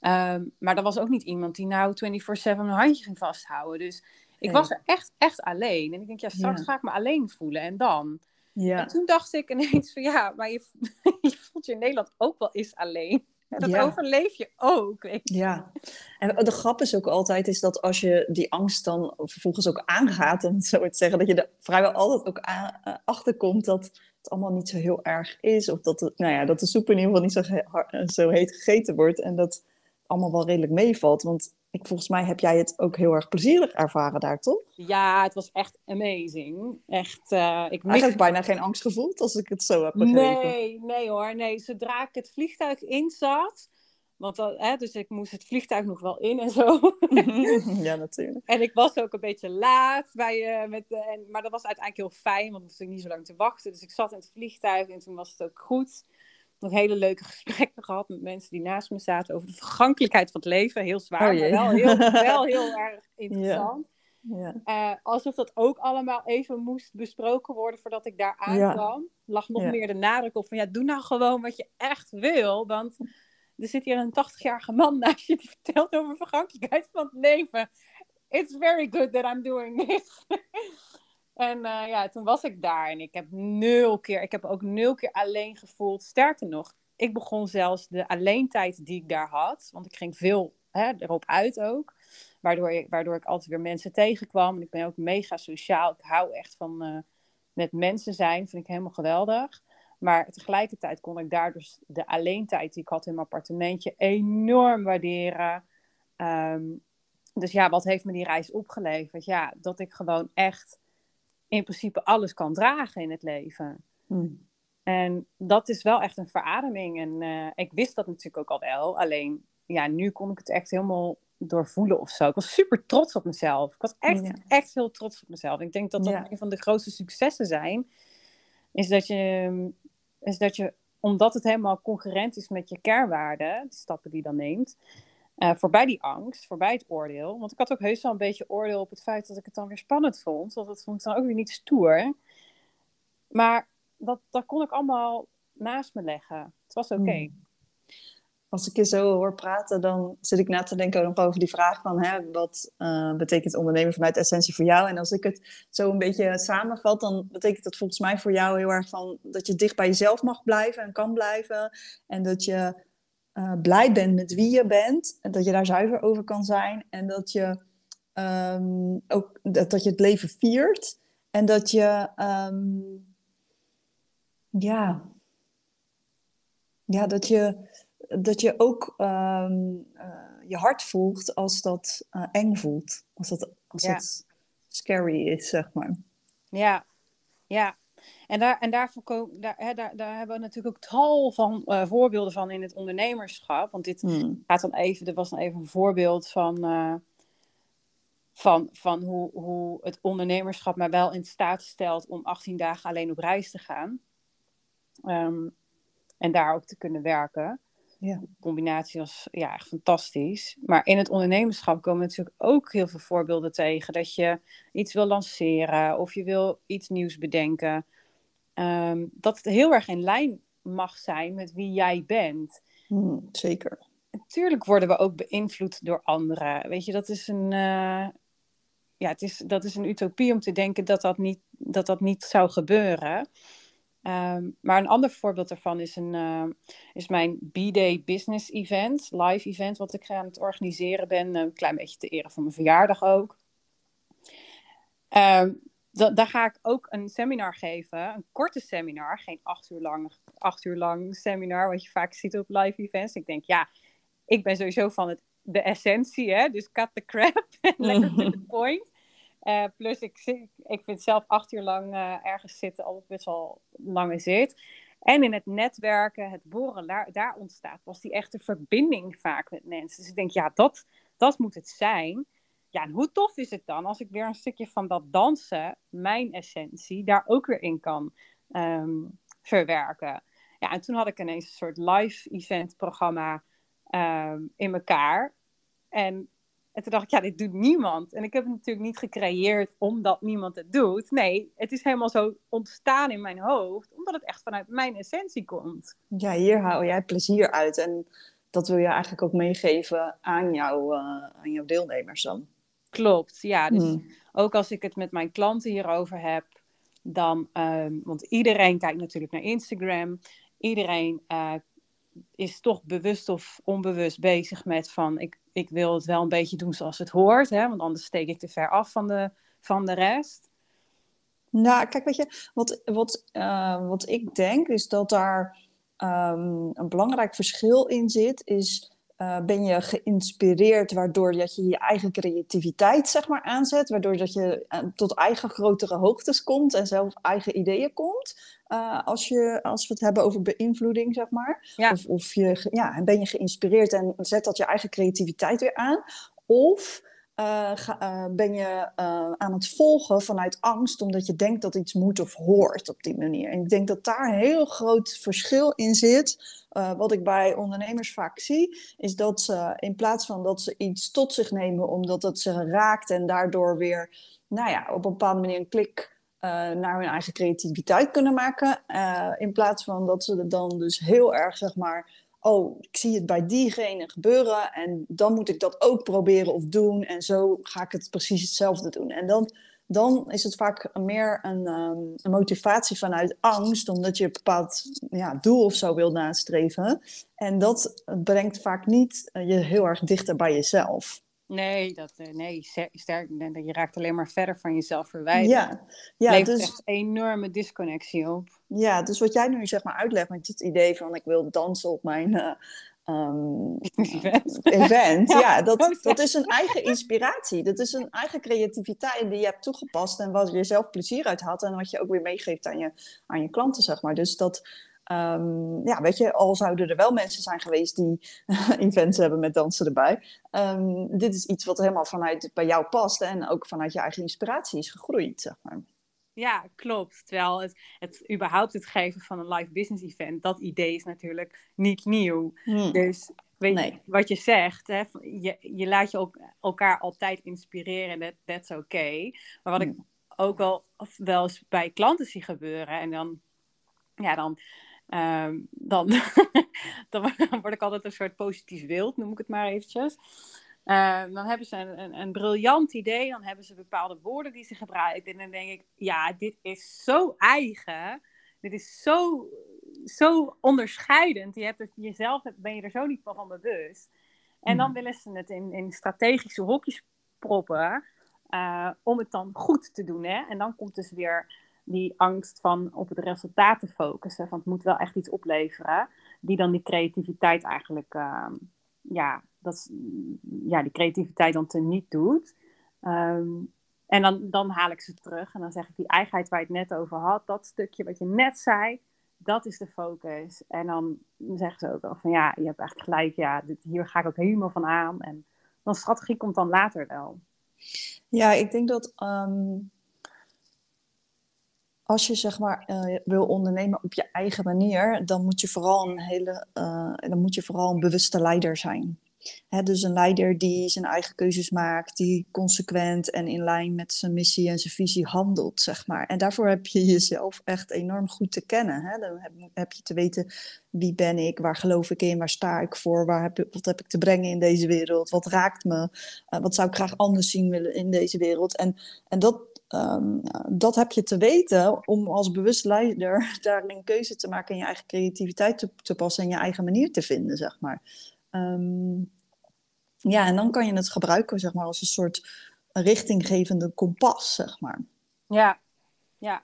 S1: Um, maar dat was ook niet iemand die nou 24-7 een handje ging vasthouden. Dus ik was er echt, echt alleen. En ik denk, ja, straks
S2: Ja.
S1: ga ik me alleen voelen. En dan?
S2: Ja.
S1: En toen dacht ik ineens van, ja, maar je, je voelt je in Nederland ook wel eens alleen. En dat
S2: Ja.
S1: overleef je ook, weet je.
S2: Ja, en de grap is ook altijd is dat als je die angst dan vervolgens ook aangaat, om het zo te zeggen, dat je er vrijwel altijd ook eh, achterkomt dat het allemaal niet zo heel erg is. Of dat, het, nou ja, dat de soep in ieder geval niet zo, zo heet gegeten wordt. En dat het allemaal wel redelijk meevalt. Want ik, volgens mij heb jij het ook heel erg plezierig ervaren daar, toch?
S1: Ja, het was echt amazing. Echt, eh ik mis...
S2: Eigenlijk bijna geen angst gevoeld, als ik het zo heb begrepen.
S1: Nee, nee hoor. Nee, zodra ik het vliegtuig in zat... Want dat, hè, dus ik moest het vliegtuig nog wel in en zo.
S2: ja, natuurlijk.
S1: En ik was ook een beetje laat bij, uh, met, uh, en, maar dat was uiteindelijk heel fijn, want ik hoefde niet zo lang te wachten. Dus ik zat in het vliegtuig en toen was het ook goed. Nog hele leuke gesprekken gehad met mensen die naast me zaten over de vergankelijkheid van het leven. Heel zwaar,
S2: Oh
S1: maar wel heel, wel heel erg interessant.
S2: Ja.
S1: Uh, alsof dat ook allemaal even moest besproken worden voordat ik daar aankwam. lag nog meer de nadruk op van ja, doe nou gewoon wat je echt wil. Want er zit hier een 80-jarige man naast je die vertelt over vergankelijkheid van het leven. It's very good that I'm doing this. en uh, ja, toen was ik daar en ik heb nul keer, ik heb ook nul keer alleen gevoeld. Sterker nog, ik begon zelfs de alleentijd die ik daar had, want ik ging veel hè, erop uit ook. Waardoor, ik, waardoor ik altijd weer mensen tegenkwam. En ik ben ook mega sociaal. Ik hou echt van uh, met mensen zijn. Vind ik helemaal geweldig. Maar tegelijkertijd kon ik daar dus de alleentijd die ik had in mijn appartementje enorm waarderen. Um, dus ja, wat heeft me die reis opgeleverd? Ja, dat ik gewoon echt in principe alles kan dragen in het leven. Hmm. En dat is wel echt een verademing. En uh, ik wist dat natuurlijk ook al wel. Alleen, ja, nu kon ik het echt helemaal doorvoelen of zo. Ik was super trots op mezelf. Ik was echt, echt heel trots op mezelf. Ik denk dat dat een van de grootste successen zijn. Is dat je, is dat je omdat het helemaal concurrent is met je kernwaarden, de stappen die je dan neemt, uh, voorbij die angst, voorbij het oordeel. Want ik had ook heus wel een beetje oordeel op het feit dat ik het dan weer spannend vond. Want dat vond ik dan ook weer niet stoer. Maar dat, dat kon ik allemaal naast me leggen. Het was oké. Hmm
S2: als ik je zo hoor praten, dan zit ik na te denken over die vraag van hè, wat uh, betekent ondernemen vanuit essentie voor jou? En als ik het zo een beetje samenvat, dan betekent dat volgens mij voor jou heel erg van dat je dicht bij jezelf mag blijven en kan blijven. En dat je uh, blij bent met wie je bent. En dat je daar zuiver over kan zijn. En dat je um, ook dat, dat je het leven viert. En dat je um, ja, ja, dat je dat je ook ehm, eh, je hart voelt als dat uh, eng voelt. Als dat, als dat scary is, zeg maar.
S1: Ja, ja. En daar, en daar, daar, hè, daar, daar hebben we natuurlijk ook tal van uh, voorbeelden van in het ondernemerschap. Want dit hmm. gaat dan even, er was dan even een voorbeeld van, van, van hoe, hoe het ondernemerschap mij wel in staat stelt om 18 dagen alleen op reis te gaan. Um, en daar ook te kunnen werken. Ja. De combinatie was ja, echt fantastisch. Maar in het ondernemerschap komen natuurlijk ook heel veel voorbeelden tegen. Dat je iets wil lanceren of je wil iets nieuws bedenken. Um, dat het heel erg in lijn mag zijn met wie jij bent.
S2: Hmm, zeker.
S1: Natuurlijk worden we ook beïnvloed door anderen. Weet je, dat is een, uh, ja, het is, dat is een utopie om te denken dat dat niet, dat dat niet zou gebeuren. Ehm, maar een ander voorbeeld daarvan is, een, uh, is mijn B-Day Business Event, live event, wat ik aan het organiseren ben. Een klein beetje te ere van mijn verjaardag ook. Um, daar ga ik ook een seminar geven, een korte seminar, geen acht uur lang, acht uur lang seminar, wat je vaak ziet op live events. Ik denk, ja, ik ben sowieso van het, de essentie, hè? dus cut the crap, lekker to the point. Uh, plus, ik, ik vind zelf acht uur lang uh, ergens zitten al best wel lange zit. En in het netwerken, het boren, daar, daar ontstaat pas die echte verbinding vaak met mensen. Dus ik denk, ja, dat, dat moet het zijn. Ja, en hoe tof is het dan als ik weer een stukje van dat dansen, mijn essentie, daar ook weer in kan um, verwerken. Ja, en toen had ik ineens een soort live event programma um, in elkaar. En en toen dacht ik, ja, dit doet niemand. En ik heb het natuurlijk niet gecreëerd omdat niemand het doet. Nee, het is helemaal zo ontstaan in mijn hoofd, omdat het echt vanuit mijn essentie komt.
S2: Ja, hier haal jij plezier uit. En dat wil je eigenlijk ook meegeven aan, jou, uh, aan jouw deelnemers dan.
S1: Klopt, ja. Dus hmm. ook als ik het met mijn klanten hierover heb, dan, um, want iedereen kijkt natuurlijk naar Instagram. Iedereen uh, is toch bewust of onbewust bezig met van ik, ik wil het wel een beetje doen zoals het hoort, hè, want anders steek ik te ver af van de, van de rest.
S2: Nou, kijk, weet je, wat, wat, uh, wat ik denk is dat daar um, een belangrijk verschil in zit, is uh, ben je geïnspireerd waardoor dat je je eigen creativiteit zeg maar aanzet, waardoor dat je uh, tot eigen grotere hoogtes komt en zelf eigen ideeën komt. Uh, als, je, als we het hebben over beïnvloeding, zeg maar. Ja. Of, of je, ja, ben je geïnspireerd en zet dat je eigen creativiteit weer aan. Of ga, ben je aan het volgen vanuit angst, omdat je denkt dat iets moet of hoort op die manier. En ik denk dat daar een heel groot verschil in zit. Wat ik bij ondernemers vaak zie, is dat ze in plaats van dat ze iets tot zich nemen omdat het ze raakt en daardoor weer, nou ja, op een bepaalde manier een klik naar hun eigen creativiteit kunnen maken. in plaats van dat ze er dan dus heel erg, zeg maar, oh, ik zie het bij diegene gebeuren en dan moet ik dat ook proberen of doen en zo ga ik het precies hetzelfde doen. En dan, dan is het vaak meer een, ehm, een motivatie vanuit angst, omdat je een bepaald ja, doel of zo wil nastreven. En dat brengt vaak niet eh, je heel erg dichter bij jezelf.
S1: Nee, dat, eh, nee sterk, je raakt alleen maar verder van jezelf verwijderd.
S2: Ja, ja
S1: dus echt enorme disconnectie op.
S2: Ja, dus wat jij nu zeg maar uitlegt met het idee van ik wil dansen op mijn uh, um, event, event ja, dat, dat is een eigen inspiratie. Dat is een eigen creativiteit die je hebt toegepast en wat je zelf plezier uit had en wat je ook weer meegeeft aan je, aan je klanten, zeg maar. Dus dat, Um, ja, weet je, al zouden er wel mensen zijn geweest die events hebben met dansen erbij. Um, dit is iets wat helemaal vanuit bij jou past en ook vanuit je eigen inspiratie is gegroeid, zeg maar.
S1: Ja, klopt. Terwijl het, het überhaupt het geven van een live business event, dat idee is natuurlijk niet nieuw. Hmm. Dus weet je, wat je zegt, hè, je, je laat je ook elkaar altijd inspireren, dat that's oké. Okay. Maar wat ik hmm. ook wel, wel eens bij klanten zie gebeuren, en dan, ja, dan Ehm, dan, dan word ik altijd een soort positief wild, noem ik het maar eventjes. Ehm, dan hebben ze een, een, een, briljant idee, dan hebben ze bepaalde woorden die ze gebruiken. En dan denk ik, ja, dit is zo eigen. Dit is zo, zo onderscheidend. Je hebt het, jezelf ben je er zo niet van bewust. En dan hmm. willen ze het in, in strategische hokjes proppen. Uh, om het dan goed te doen. Hè? En dan komt dus weer die angst van op het resultaat te focussen, van het moet wel echt iets opleveren, die dan die creativiteit eigenlijk, uh, ja, dat, ja, die creativiteit dan teniet doet. Um, en dan, dan haal ik ze terug en dan zeg ik die eigenheid waar je het net over had, dat stukje wat je net zei, dat is de focus. En dan zeggen ze ook al van ja, je hebt eigenlijk gelijk, ja, dit, hier ga ik ook helemaal van aan. En dan strategie komt dan later wel.
S2: Ja, ik denk dat um, als je zeg maar uh, wil ondernemen op je eigen manier, dan moet je vooral een hele, uh, dan moet je vooral een bewuste leider zijn. Hè, dus een leider die zijn eigen keuzes maakt, die consequent en in lijn met zijn missie en zijn visie handelt, zeg maar. En daarvoor heb je jezelf echt enorm goed te kennen. Dan heb, je te weten wie ben ik, waar geloof ik in, waar sta ik voor, waar heb, wat heb ik te brengen in deze wereld, wat raakt me, uh, wat zou ik graag anders zien willen in deze wereld. En, en dat, um, dat heb je te weten om als bewust leider daarin een keuze te maken en je eigen creativiteit te, te passen en je eigen manier te vinden, zeg maar. Um, ja, en dan kan je het gebruiken, zeg maar, als een soort richtinggevende kompas, zeg maar.
S1: Ja, ja,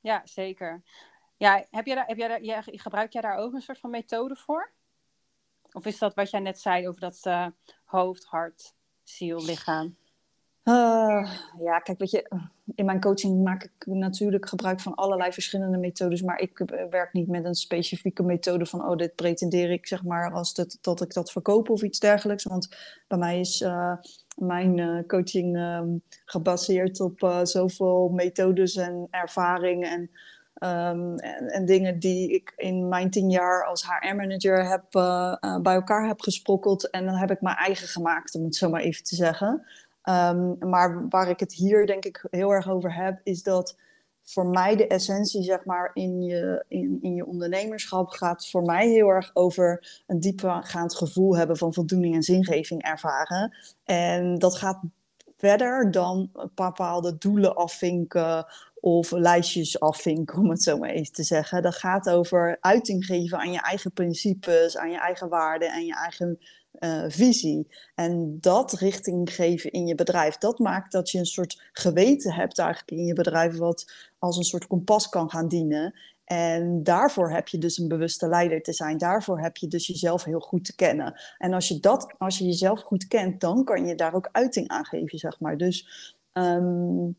S1: ja, zeker. Ja, heb jij daar, heb jij daar, gebruik jij daar ook een soort van methode voor? Of is dat wat jij net zei over dat uh, hoofd, hart, ziel, lichaam?
S2: Uh, ja, kijk, weet je, in mijn coaching maak ik natuurlijk gebruik van allerlei verschillende methodes, maar ik werk niet met een specifieke methode van, oh, dit pretendeer ik, zeg maar, als dat, dat ik dat verkoop of iets dergelijks. Want bij mij is uh, mijn uh, coaching um, gebaseerd op zoveel methodes en ervaring en, um, en, en, dingen die ik in mijn tien jaar als HR-manager heb bij elkaar heb gesprokkeld. En dan heb ik mijn eigen gemaakt, om het zo maar even te zeggen. Um, maar waar ik het hier denk ik heel erg over heb, is dat voor mij de essentie, zeg maar, in je, in, in je ondernemerschap gaat voor mij heel erg over een diepgaand gevoel hebben van voldoening en zingeving ervaren. En dat gaat verder dan bepaalde doelen afvinken of lijstjes afvinken, om het zo maar even te zeggen. Dat gaat over uiting geven aan je eigen principes, aan je eigen waarden en je eigen uh, visie. En dat richting geven in je bedrijf, dat maakt dat je een soort geweten hebt eigenlijk in je bedrijf, wat als een soort kompas kan gaan dienen. En daarvoor heb je dus een bewuste leider te zijn. Daarvoor heb je dus jezelf heel goed te kennen. En als je, dat, als je jezelf goed kent, dan kan je daar ook uiting aan geven, zeg maar. Dus um,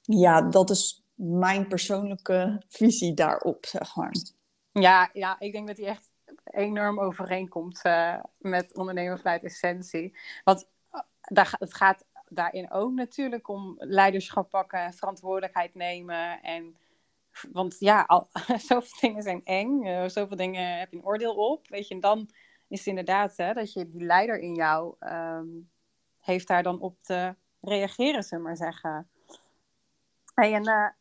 S2: ja, dat is mijn persoonlijke visie daarop, zeg maar.
S1: Ja, ja ik denk dat die echt enorm overeenkomt uh, met ondernemen vanuit essentie. Want uh, daar, het gaat daarin ook natuurlijk om leiderschap pakken, verantwoordelijkheid nemen. En, want ja, al, zoveel dingen zijn eng, uh, zoveel dingen heb je een oordeel op. Weet je, en dan is het inderdaad hè, dat je die leider in jou um, heeft daar dan op te reageren, zullen we maar zeggen. En,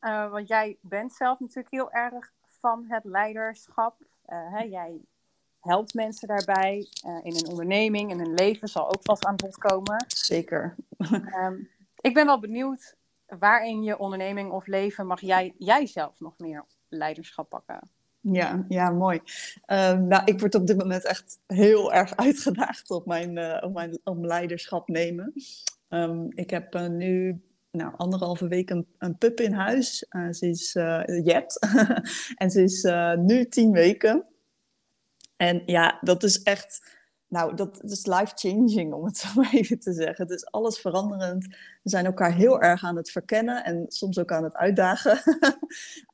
S1: uh, want jij bent zelf natuurlijk heel erg van het leiderschap. Uh, hè, jij helpt mensen daarbij in een onderneming, in hun leven, zal ook vast aan bod komen.
S2: Zeker.
S1: Um, ik ben wel benieuwd, waar in je onderneming of leven mag jij, jij zelf nog meer leiderschap pakken?
S2: Ja, ja, mooi. Um, nou, ik word op dit moment echt heel erg uitgedaagd op mijn, uh, op mijn om leiderschap nemen. Um, ik heb uh, nu nou, anderhalve week een, een pup in huis. Uh, ze is Jet en ze is nu tien weken. En ja, dat is echt nou, dat is life-changing, om het zo maar even te zeggen. Het is alles veranderend. We zijn elkaar heel erg aan het verkennen en soms ook aan het uitdagen.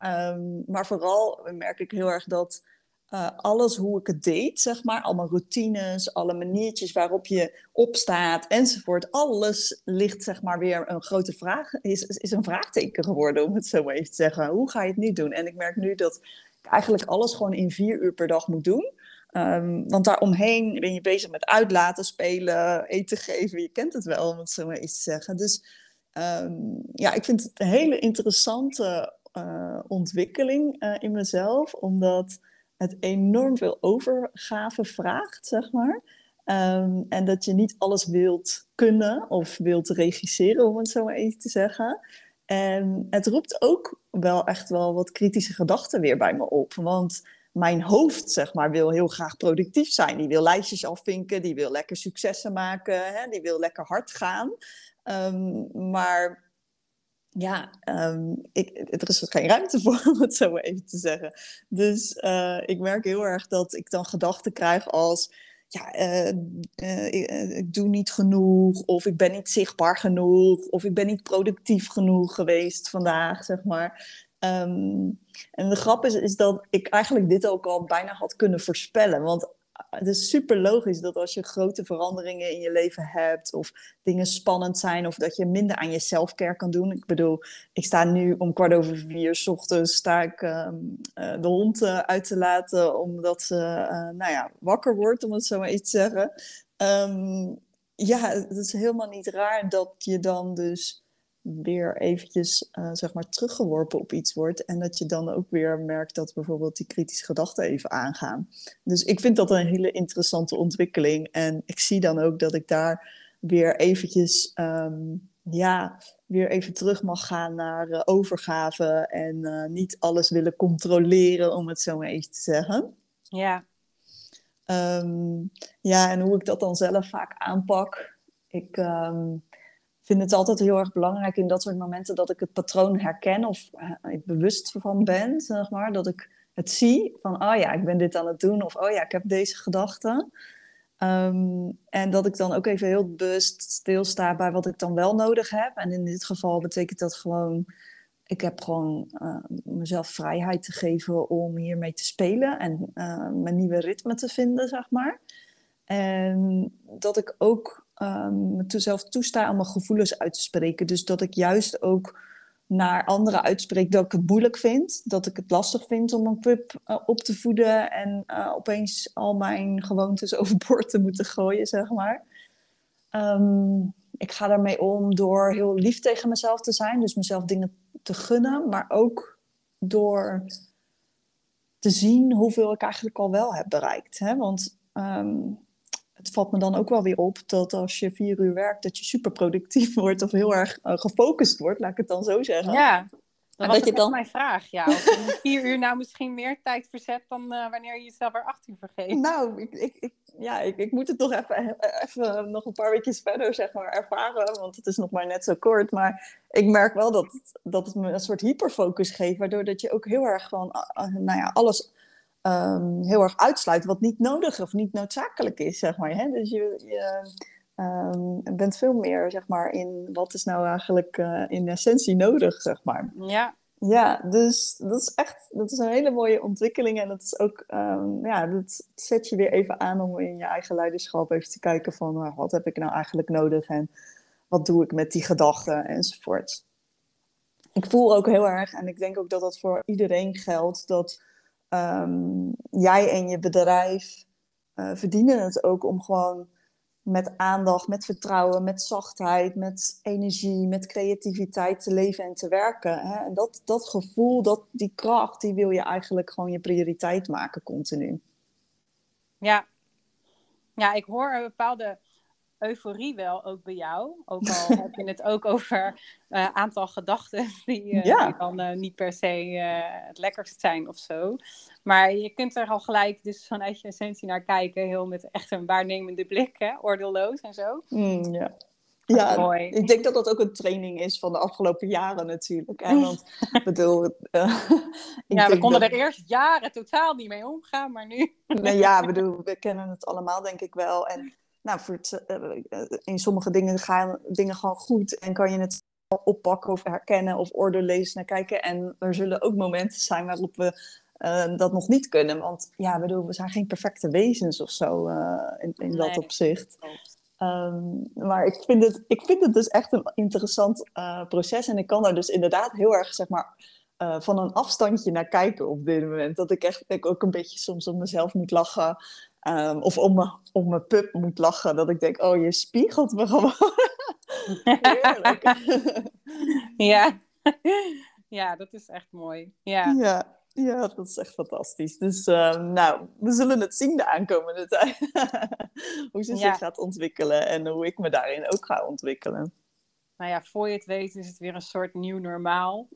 S2: um, maar vooral merk ik heel erg dat uh, alles hoe ik het deed, zeg maar, allemaal routines, alle maniertjes waarop je opstaat enzovoort, alles ligt, zeg maar, weer een grote vraag, is, is een vraagteken geworden, om het zo maar even te zeggen. Hoe ga je het niet doen? En ik merk nu dat ik eigenlijk alles gewoon in vier uur per dag moet doen. Um, want daaromheen ben je bezig met uitlaten, spelen, eten geven. Je kent het wel, om het zo maar eens te zeggen. Dus um, ja, ik vind het een hele interessante uh, ontwikkeling uh, in mezelf. Omdat het enorm veel overgave vraagt, zeg maar. Um, en dat je niet alles wilt kunnen of wilt regisseren, om het zo maar even te zeggen. En het roept ook wel echt wel wat kritische gedachten weer bij me op. Want mijn hoofd, zeg maar, wil heel graag productief zijn. Die wil lijstjes afvinken, die wil lekker successen maken, hè? die wil lekker hard gaan. Um, maar ja, um, ik, er is geen ruimte voor, om het zo even te zeggen. Dus uh, ik merk heel erg dat ik dan gedachten krijg als... Ja, uh, uh, ik, doe niet genoeg, of ik ben niet zichtbaar genoeg, of ik ben niet productief genoeg geweest vandaag, zeg maar. Um, en de grap is, is dat ik eigenlijk dit ook al bijna had kunnen voorspellen. Want het is super logisch dat als je grote veranderingen in je leven hebt, of dingen spannend zijn, of dat je minder aan je selfcare kan doen. Ik bedoel, ik sta nu om kwart over vier s ochtends sta ik uh, uh, de hond uh, uit te laten, omdat ze nou ja, wakker wordt, om het zo maar iets te zeggen. Um, ja, het is helemaal niet raar dat je dan dus weer eventjes uh, zeg maar teruggeworpen op iets wordt. En dat je dan ook weer merkt dat bijvoorbeeld die kritische gedachten even aangaan. Dus ik vind dat een hele interessante ontwikkeling. En ik zie dan ook dat ik daar weer eventjes, um, ja, weer even terug mag gaan naar uh, overgave. En uh, niet alles willen controleren, om het zo maar even te zeggen.
S1: Ja.
S2: Um, ja, en hoe ik dat dan zelf vaak aanpak. Ik... Um, vind het altijd heel erg belangrijk in dat soort momenten dat ik het patroon herken of ik bewust van ben, zeg maar. Dat ik het zie van, oh ja, ik ben dit aan het doen of oh ja, ik heb deze gedachten. Um, en dat ik dan ook even heel bewust stilsta bij wat ik dan wel nodig heb. En in dit geval betekent dat gewoon, ik heb gewoon uh, mezelf vrijheid te geven om hiermee te spelen en uh, mijn nieuwe ritme te vinden, zeg maar. En dat ik ook um, mezelf toesta om mijn gevoelens uit te spreken. Dus dat ik juist ook naar anderen uitspreek dat ik het moeilijk vind. Dat ik het lastig vind om een pup uh, op te voeden en uh, opeens al mijn gewoontes overboord te moeten gooien, zeg maar. Um, ik ga daarmee om door heel lief tegen mezelf te zijn. Dus mezelf dingen te gunnen, maar ook door te zien hoeveel ik eigenlijk al wel heb bereikt. Hè? Want um, het valt me dan ook wel weer op dat als je vier uur werkt, dat je super productief wordt of heel erg uh, gefocust wordt, laat ik het dan zo zeggen.
S1: Ja, dat was dat je dan... mijn vraag. Ja, of je vier uur nou misschien meer tijd verzet dan uh, wanneer je jezelf er acht uur vergeet.
S2: Nou, ik, ik, ik ja, ik, ik, moet het toch even, even nog een paar weekjes verder zeg maar, ervaren, want het is nog maar net zo kort. Maar ik merk wel dat, dat het me een soort hyperfocus geeft, waardoor dat je ook heel erg gewoon, uh, nou ja, alles um, heel erg uitsluit wat niet nodig of niet noodzakelijk is, zeg maar. Hè? Dus je, je um, bent veel meer, zeg maar, in wat is nou eigenlijk uh, in essentie nodig, zeg maar.
S1: Ja.
S2: Ja, dus dat is echt dat is een hele mooie ontwikkeling. En dat is ook, um, ja, dat zet je weer even aan om in je eigen leiderschap even te kijken van nou, wat heb ik nou eigenlijk nodig en wat doe ik met die gedachten enzovoort. Ik voel ook heel erg, en ik denk ook dat dat voor iedereen geldt, dat um, jij en je bedrijf uh, verdienen het ook om gewoon met aandacht, met vertrouwen, met zachtheid, met energie, met creativiteit te leven en te werken. Hè? En dat, dat gevoel, dat, die kracht, die wil je eigenlijk gewoon je prioriteit maken continu.
S1: Ja, ja ik hoor een bepaalde euforie wel ook bij jou. Ook al heb je het ook over een uh, aantal gedachten die, uh, ja. die dan uh, niet per se het lekkerst zijn of zo. Maar je kunt er al gelijk dus vanuit je essentie naar kijken. Heel met echt een waarnemende blik, hè? oordeelloos en zo.
S2: Mm, ja. Ja, mooi. ik denk dat dat ook een training is van de afgelopen jaren natuurlijk. Hè? Want bedoel,
S1: ik ja, we konden er eerst jaren totaal niet mee omgaan, maar nu.
S2: nee, ja, bedoel, we kennen het allemaal denk ik wel. En nou, voor eh, eh, in sommige dingen gaan dingen gewoon goed en kan je het oppakken of herkennen of orde lezen naar kijken. En er zullen ook momenten zijn waarop we uh, dat nog niet kunnen. Want ja, bedoel, we zijn geen perfecte wezens of zo uh, in, in nee. dat opzicht. Um, maar ik vind, het, ik vind het dus echt een interessant uh, proces. En ik kan daar dus inderdaad heel erg, zeg maar, van een afstandje naar kijken op dit moment. Dat ik echt ik ook een beetje soms op mezelf moet lachen. Um, of om, me, om mijn pup moet lachen. Dat ik denk, oh, je spiegelt me gewoon. Heerlijk.
S1: ja. ja, dat is echt mooi. Ja.
S2: ja. Ja, dat is echt fantastisch. Dus um, nou, we zullen het zien de aankomende tijd. hoe ze zich gaat ontwikkelen en hoe ik me daarin ook ga ontwikkelen.
S1: Nou ja, voor je het weet is het weer een soort nieuw normaal.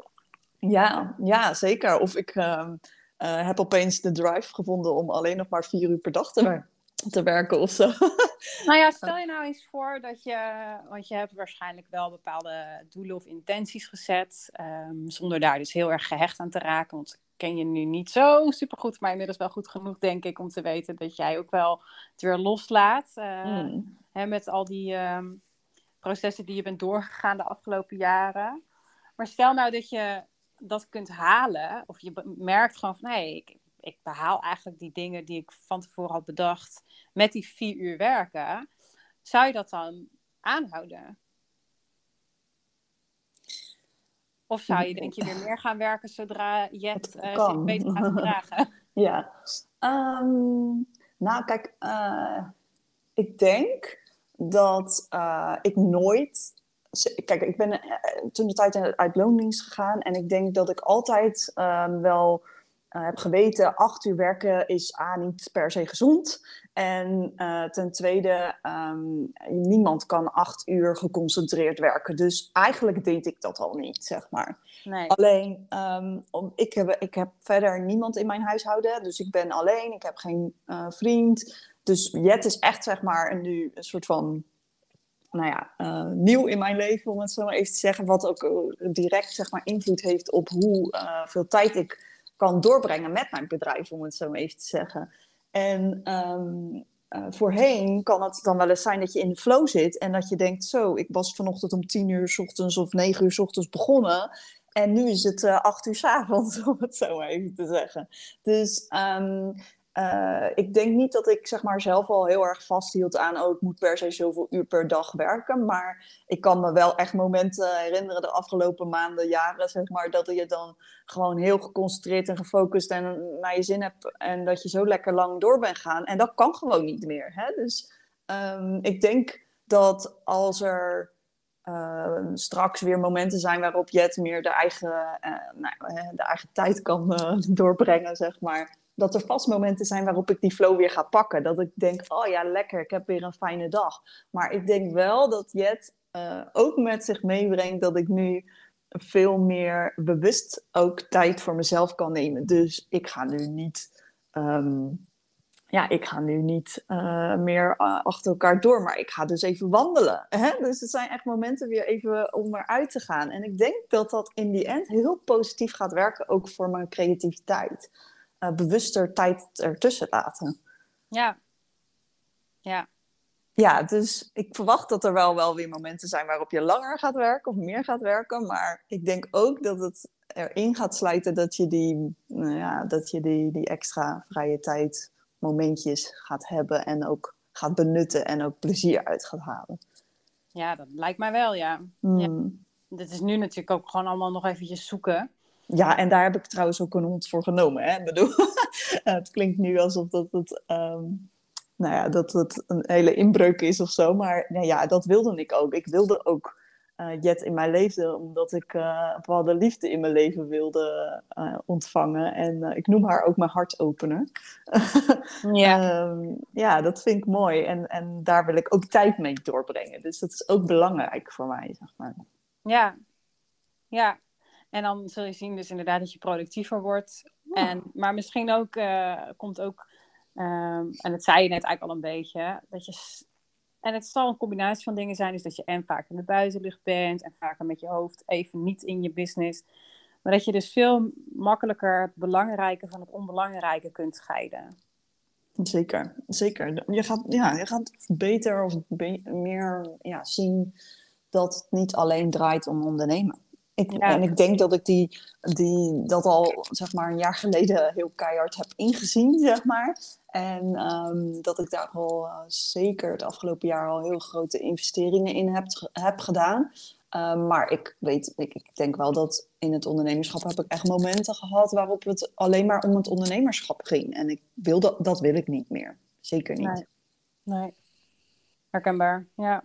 S2: Ja, ja zeker. Of ik... Um, uh, heb opeens de drive gevonden om alleen nog maar vier uur per dag te, te werken of zo.
S1: Nou ja, stel je nou eens voor dat je, want je hebt waarschijnlijk wel bepaalde doelen of intenties gezet, um, zonder daar dus heel erg gehecht aan te raken. Want ken je nu niet zo supergoed, maar inmiddels wel goed genoeg, denk ik, om te weten dat jij ook wel het weer loslaat. Uh, mm. hè, met al die um, processen die je bent doorgegaan de afgelopen jaren. Maar stel nou dat je dat kunt halen, of je merkt gewoon van nee, ik, ik behaal eigenlijk die dingen die ik van tevoren had bedacht met die vier uur werken, zou je dat dan aanhouden? Of zou je denk je weer meer gaan werken zodra je het uh, zich beter gaat dragen?
S2: ja, um, nou kijk, uh, ik denk dat uh, ik nooit Kijk, ik ben eh, toen de tijd uit loondienst gegaan en ik denk dat ik altijd um, wel uh, heb geweten, acht uur werken is A, niet per se gezond. En uh, ten tweede, um, niemand kan acht uur geconcentreerd werken. Dus eigenlijk deed ik dat al niet, zeg maar. Nee. Alleen, um, om, ik, heb, ik heb verder niemand in mijn huishouden. Dus ik ben alleen, ik heb geen uh, vriend. Dus Jet is echt, zeg maar, nu een soort van nou ja, uh, nieuw in mijn leven, om het zo maar even te zeggen. Wat ook uh, direct zeg maar, invloed heeft op hoe uh, veel tijd ik kan doorbrengen met mijn bedrijf, om het zo maar even te zeggen. En um, voorheen kan het dan wel eens zijn dat je in de flow zit en dat je denkt: Zo, ik was vanochtend om tien uur s ochtends of negen uur s ochtends begonnen. En nu is het acht uur s avonds, om het zo maar even te zeggen. Dus um, uh, ik denk niet dat ik zeg maar, zelf al heel erg vasthield aan, oh, ik moet per se zoveel uur per dag werken. Maar ik kan me wel echt momenten herinneren de afgelopen maanden, jaren, zeg maar, dat je dan gewoon heel geconcentreerd en gefocust en naar je zin hebt. En dat je zo lekker lang door bent gaan. En dat kan gewoon niet meer. Hè? Dus um, ik denk dat als er uh, straks weer momenten zijn waarop Jet meer de eigen, uh, nou, de eigen tijd kan doorbrengen, zeg maar dat er vast momenten zijn waarop ik die flow weer ga pakken. Dat ik denk, oh ja, lekker, ik heb weer een fijne dag. Maar ik denk wel dat Jet uh, ook met zich meebrengt dat ik nu veel meer bewust ook tijd voor mezelf kan nemen. Dus ik ga nu niet, um, ja, ik ga nu niet uh, meer uh, achter elkaar door, maar ik ga dus even wandelen. Hè? Dus het zijn echt momenten weer even om eruit te gaan. En ik denk dat dat in die end heel positief gaat werken, ook voor mijn creativiteit uh, bewuster tijd ertussen laten.
S1: Ja. Ja.
S2: Ja, dus ik verwacht dat er wel, wel weer momenten zijn waarop je langer gaat werken of meer gaat werken. Maar ik denk ook dat het erin gaat sluiten dat je die, nou ja, dat je die, die extra vrije tijd momentjes gaat hebben en ook gaat benutten en ook plezier uit gaat halen.
S1: Ja, dat lijkt mij wel, ja. Mm. ja. Dit is nu natuurlijk ook gewoon allemaal nog eventjes zoeken.
S2: Ja, en daar heb ik trouwens ook een hond voor genomen. Hè? Ik bedoel, het klinkt nu alsof dat het. Um, nou ja, dat het een hele inbreuk is of zo. Maar nou ja, dat wilde ik ook. Ik wilde ook uh, Jet in mijn leven, omdat ik uh, bepaalde liefde in mijn leven wilde uh, ontvangen. En ik noem haar ook mijn hartopener. ja. um, ja, dat vind ik mooi. En, en daar wil ik ook tijd mee doorbrengen. Dus dat is ook belangrijk voor mij, zeg maar.
S1: Ja, ja. En dan zul je zien dus inderdaad dat je productiever wordt. En, maar misschien ook komt ook, um, en dat zei je net eigenlijk al een beetje, dat je en het zal een combinatie van dingen zijn. Dus dat je en vaak in de buitenlucht bent en vaker met je hoofd even niet in je business. Maar dat je dus veel makkelijker het belangrijke van het onbelangrijke kunt scheiden.
S2: Zeker, zeker. Je gaat, ja, je gaat beter of meer ja, zien dat het niet alleen draait om ondernemen. Ik, En ik denk dat ik die, die, dat al zeg maar, een jaar geleden heel keihard heb ingezien, zeg maar. En um, dat ik daar al uh, zeker het afgelopen jaar al heel grote investeringen in heb, heb gedaan. Um, maar ik weet, ik, ik, denk wel dat in het ondernemerschap heb ik echt momenten gehad waarop het alleen maar om het ondernemerschap ging. En ik wilde, dat wil ik niet meer. Zeker niet.
S1: Nee, nee. herkenbaar, ja.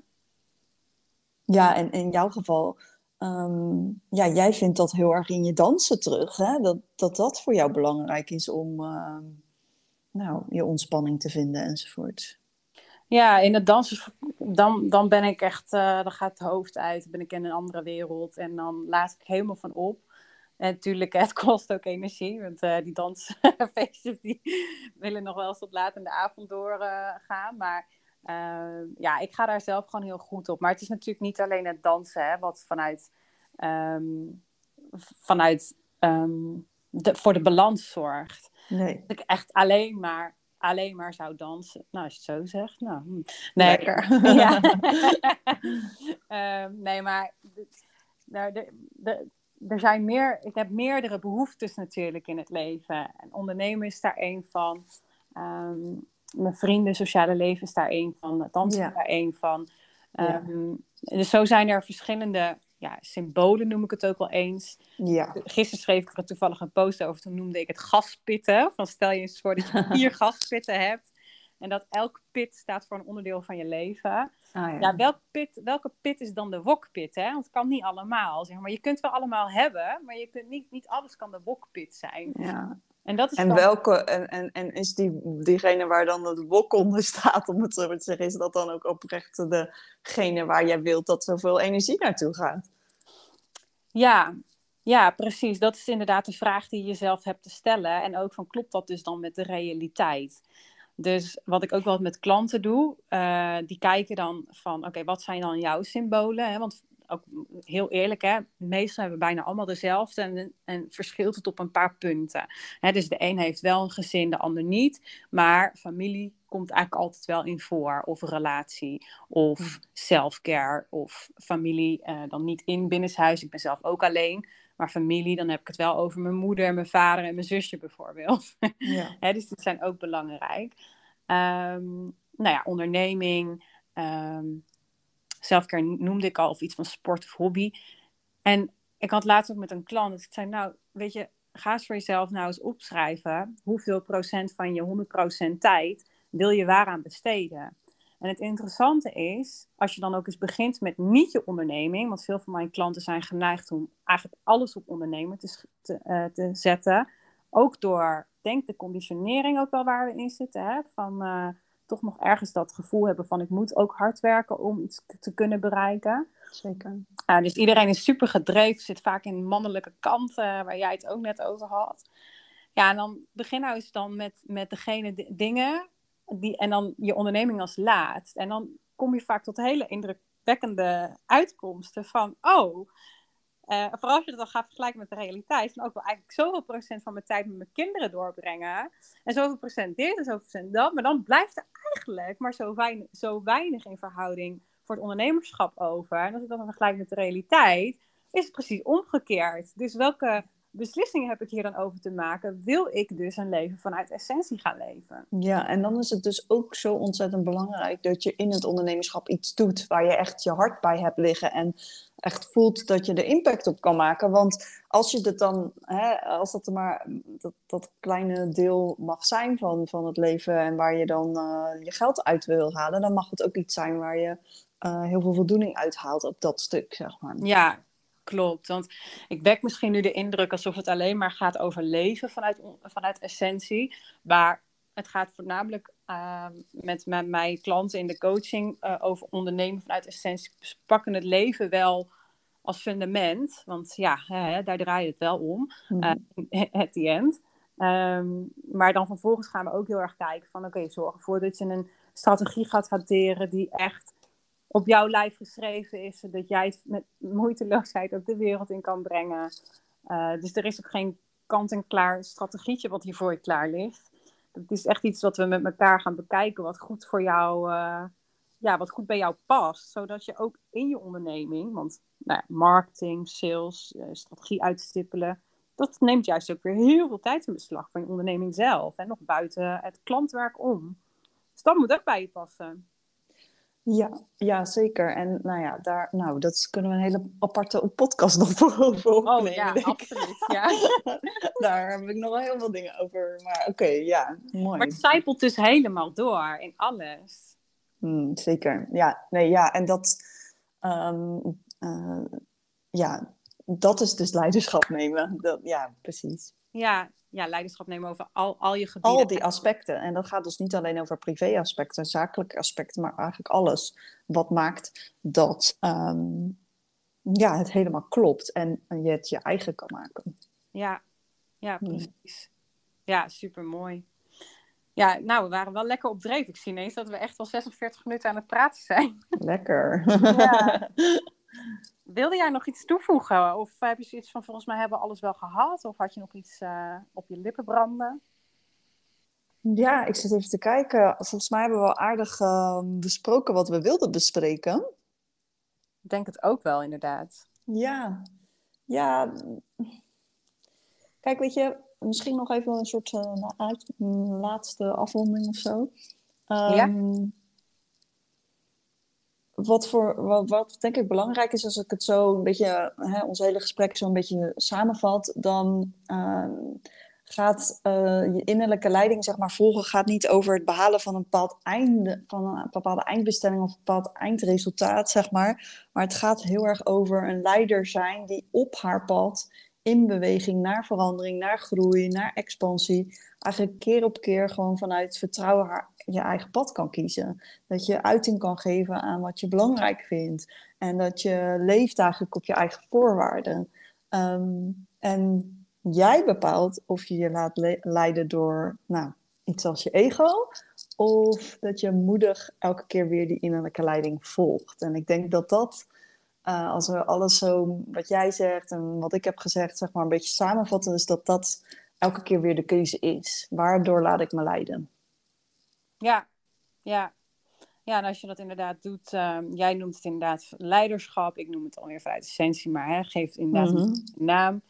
S2: Ja, en in jouw geval, um, ja, jij vindt dat heel erg in je dansen terug. Hè? Dat, dat dat voor jou belangrijk is om nou, je ontspanning te vinden enzovoort.
S1: Ja, in het dansen, dan, dan ben ik echt, uh, dan gaat het hoofd uit, ben ik in een andere wereld en dan laat ik helemaal van op. En natuurlijk, het kost ook energie, want uh, die dansfeestjes die willen nog wel tot laat in de avond doorgaan. Uh, maar ja, ik ga daar zelf gewoon heel goed op. Maar het is natuurlijk niet alleen het dansen, hè, wat vanuit, um, vanuit um, de, voor de balans zorgt. Nee. Dat ik echt alleen maar, alleen maar zou dansen. Nou, als je het zo zegt. Nou, hm. nee. Lekker. ja. nee, maar nou, de, de, er zijn meer, ik heb meerdere behoeftes natuurlijk in het leven. En ondernemen is daar één van. Um, mijn vrienden, sociale leven is daar één van. Dansen is daar één van. Um, ja. Dus zo zijn er verschillende ja, symbolen noem ik het ook wel eens. Ja. Gisteren schreef ik er toevallig een post over. Toen noemde ik het gaspitten. Van stel je eens voor dat je vier gaspitten hebt. En dat elk pit staat voor een onderdeel van je leven. Ah, ja. ja welk pit, welke pit is dan de wokpit? Hè? Want het kan niet allemaal. Zeg maar. Je kunt wel allemaal hebben, maar je kunt niet, niet alles kan de wokpit zijn.
S2: Ja. En, dat is en welke, en, en, en is die, diegene waar dan het wok onder staat, om het zo te zeggen, is dat dan ook oprecht degene waar jij wilt dat zoveel energie naartoe gaat?
S1: Ja, ja, precies. Dat is inderdaad de vraag die je jezelf hebt te stellen. En ook van klopt dat dus dan met de realiteit? Dus wat ik ook wel met klanten doe, uh, die kijken dan van oké, wat zijn dan jouw symbolen? Hè? Want ook heel eerlijk, hè, meestal hebben we bijna allemaal dezelfde en, en verschilt het op een paar punten. Hè, dus de een heeft wel een gezin, de ander niet. Maar familie komt eigenlijk altijd wel in voor. Of relatie, of self-care, of familie uh, dan niet in binnenshuis. Ik ben zelf ook alleen. Maar familie, dan heb ik het wel over mijn moeder, mijn vader en mijn zusje bijvoorbeeld. Ja. Hè, dus die zijn ook belangrijk. Um, nou ja, onderneming, um, Selfcare noemde ik al, of iets van sport of hobby. En ik had laatst ook met een klant, dus ik zei, nou, weet je, ga eens voor jezelf nou eens opschrijven hoeveel procent van je 100% tijd wil je waaraan besteden. En het interessante is, als je dan ook eens begint met niet je onderneming, want veel van mijn klanten zijn geneigd om eigenlijk alles op ondernemen te, te, uh, te zetten. Ook door, denk de conditionering ook wel waar we in zitten, hè, van... Uh, toch nog ergens dat gevoel hebben van ik moet ook hard werken om iets te kunnen bereiken.
S2: Zeker.
S1: Uh, dus iedereen is super gedreven, zit vaak in mannelijke kanten, waar jij het ook net over had. Ja, en dan begin nou eens dan met, met degene dingen die, en dan je onderneming als laatst. En dan kom je vaak tot hele indrukwekkende uitkomsten van, oh, uh, vooral als je het dan gaat vergelijken met de realiteit, van ook wel eigenlijk zoveel procent van mijn tijd met mijn kinderen doorbrengen. En zoveel procent dit en zoveel procent dat. Maar dan blijft er eigenlijk maar zo weinig, zo weinig in verhouding voor het ondernemerschap over. En als ik dat dan vergelijk met de realiteit, is het precies omgekeerd. Dus welke beslissing heb ik hier dan over te maken? Wil ik dus een leven vanuit essentie gaan leven?
S2: Ja, en dan is het dus ook zo ontzettend belangrijk dat je in het ondernemerschap iets doet waar je echt je hart bij hebt liggen en echt voelt dat je er impact op kan maken. Want als je het dan, hè, als dat maar dat, dat kleine deel mag zijn van, van het leven en waar je dan uh, je geld uit wil halen, dan mag het ook iets zijn waar je uh, heel veel voldoening uithaalt op dat stuk, zeg maar.
S1: Ja, klopt. Want ik wek misschien nu de indruk alsof het alleen maar gaat over leven vanuit, vanuit essentie. Maar het gaat voornamelijk uh, met, met mijn klanten in de coaching uh, over ondernemen vanuit essentie. Ze pakken het leven wel als fundament. Want ja, hè, daar draai je het wel om. Mm -hmm. at the end. Um, maar dan vervolgens gaan we ook heel erg kijken van oké, okay, zorg ervoor dat je een strategie gaat hanteren die echt op jouw lijf geschreven is, zodat jij het met moeiteloosheid ook de wereld in kan brengen. Uh, dus er is ook geen kant-en-klaar strategietje wat hier voor je klaar ligt. Het is echt iets wat we met elkaar gaan bekijken, wat goed voor jou, uh, ja, wat goed bij jou past, zodat je ook in je onderneming, want nou ja, marketing, sales, uh, strategie uitstippelen, dat neemt juist ook weer heel veel tijd in beslag van je onderneming zelf en nog buiten het klantwerk om. Dus dat moet ook bij je passen.
S2: Ja, ja, zeker. En nou ja, daar, nou, dat kunnen we een hele aparte podcast nog voor over opnemen.
S1: Oh ja, absoluut. Ja.
S2: daar heb ik nog wel heel veel dingen over. Maar oké, okay, ja, mooi.
S1: Maar het zijpelt dus helemaal door in alles.
S2: Hmm, zeker. Ja, nee, ja, en dat, um, uh, ja, dat is dus leiderschap nemen. Dat, ja, precies.
S1: Ja, ja, leiderschap nemen over al, al je gebieden.
S2: Al die aspecten. En dat gaat dus niet alleen over privé-aspecten, zakelijke aspecten, maar eigenlijk alles wat maakt dat um, ja, het helemaal klopt en je het je eigen kan maken.
S1: Ja, ja precies. Ja, super mooi. Ja, nou, we waren wel lekker op dreef. Ik zie ineens dat we echt al 46 minuten aan het praten zijn.
S2: Lekker.
S1: Ja. Wilde jij nog iets toevoegen? Of heb je zoiets van, volgens mij hebben we alles wel gehad? Of had je nog iets uh, op je lippen branden?
S2: Ja, ik zit even te kijken. Volgens mij hebben we wel aardig uh, besproken wat we wilden bespreken.
S1: Ik denk het ook wel, inderdaad.
S2: Ja. Ja. Kijk, weet je, misschien nog even een soort uh, uit, laatste afronding of zo. Um, ja wat, voor, wat, wat, denk ik belangrijk is, als ik het zo een beetje, hè, ons hele gesprek zo een beetje samenvat, dan uh, gaat uh, je innerlijke leiding, zeg maar, volgen, gaat niet over het behalen van een bepaald einde, van een bepaalde eindbestelling of een bepaald eindresultaat, zeg maar. Maar het gaat heel erg over een leider zijn die op haar pad in beweging naar verandering, naar groei, naar expansie, eigenlijk keer op keer gewoon vanuit vertrouwen haar, je eigen pad kan kiezen. Dat je uiting kan geven aan wat je belangrijk vindt. En dat je leeft eigenlijk op je eigen voorwaarden. Um, en jij bepaalt of je je laat le leiden door nou, iets als je ego. Of dat je moedig elke keer weer die innerlijke leiding volgt. En ik denk dat dat, uh, als we alles zo wat jij zegt en wat ik heb gezegd, zeg maar een beetje samenvatten, is dat dat elke keer weer de keuze is. Waardoor laat ik me leiden?
S1: Ja, ja. Ja, en als je dat inderdaad doet, uh, jij noemt het inderdaad leiderschap, ik noem het alweer vanuit essentie, maar hè, geeft inderdaad mm -hmm. een naam.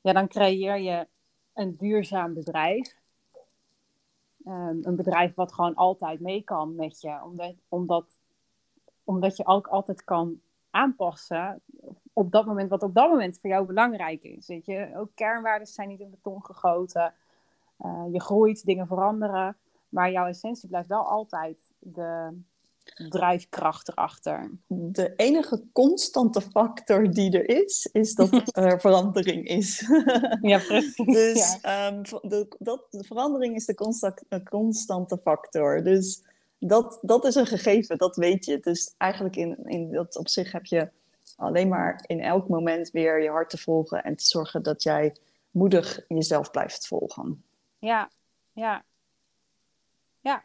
S1: Ja, dan creëer je een duurzaam bedrijf. Um, een bedrijf wat gewoon altijd mee kan met je, omdat, omdat, omdat je ook altijd kan aanpassen op dat moment, wat op dat moment voor jou belangrijk is. Weet je, ook kernwaarden zijn niet in beton gegoten. Uh, je groeit, dingen veranderen. Maar jouw essentie blijft wel altijd de drijfkracht erachter.
S2: De enige constante factor die er is, is dat er verandering is.
S1: ja, precies.
S2: Dus
S1: ja.
S2: Um, de, dat, de verandering is de constant, constante factor. Dus dat, dat is een gegeven, dat weet je. Dus eigenlijk in, in dat op zich heb je alleen maar in elk moment weer je hart te volgen en te zorgen dat jij moedig jezelf blijft volgen.
S1: Ja, ja. Ja,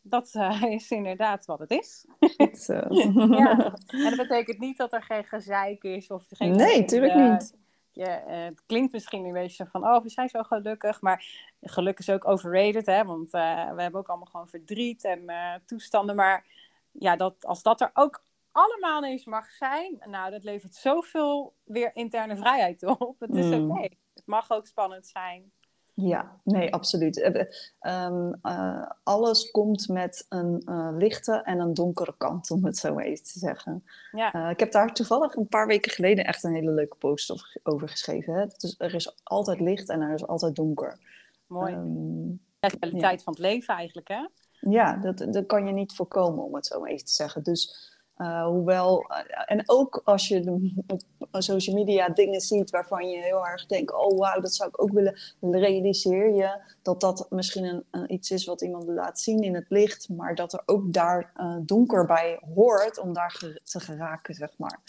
S1: dat uh, is inderdaad wat het is.
S2: Het, uh...
S1: ja. En dat betekent niet dat er geen gezeik is of geen.
S2: Nee, natuurlijk uh, niet.
S1: Je, het klinkt misschien een beetje van, oh, we zijn zo gelukkig. Maar geluk is ook overrated, hè? Want we hebben ook allemaal gewoon verdriet en toestanden. Maar ja, dat, als dat er ook allemaal ineens mag zijn, nou, dat levert zoveel weer interne vrijheid op. Het is
S2: Mm.
S1: oké. Het mag ook spannend zijn.
S2: Ja, nee, absoluut. Eh, ehm, eh, alles komt met een eh, lichte en een donkere kant, om het zo maar even te zeggen.
S1: Ja,
S2: ik heb daar toevallig een paar weken geleden echt een hele leuke post over, geschreven. Hè? Dus er is altijd licht en er is altijd donker.
S1: mooi.
S2: Ehm,
S1: Ja, de kwaliteit van het leven eigenlijk, hè?
S2: ja, dat, dat kan je niet voorkomen, om het zo maar even te zeggen. Dus eh, hoewel, eh, en ook als je op social media dingen ziet waarvan je heel erg denkt: oh wauw, dat zou ik ook willen, realiseer je dat dat misschien een, iets is wat iemand laat zien in het licht, maar dat er ook daar eh, donker bij hoort om daar te geraken, zeg maar.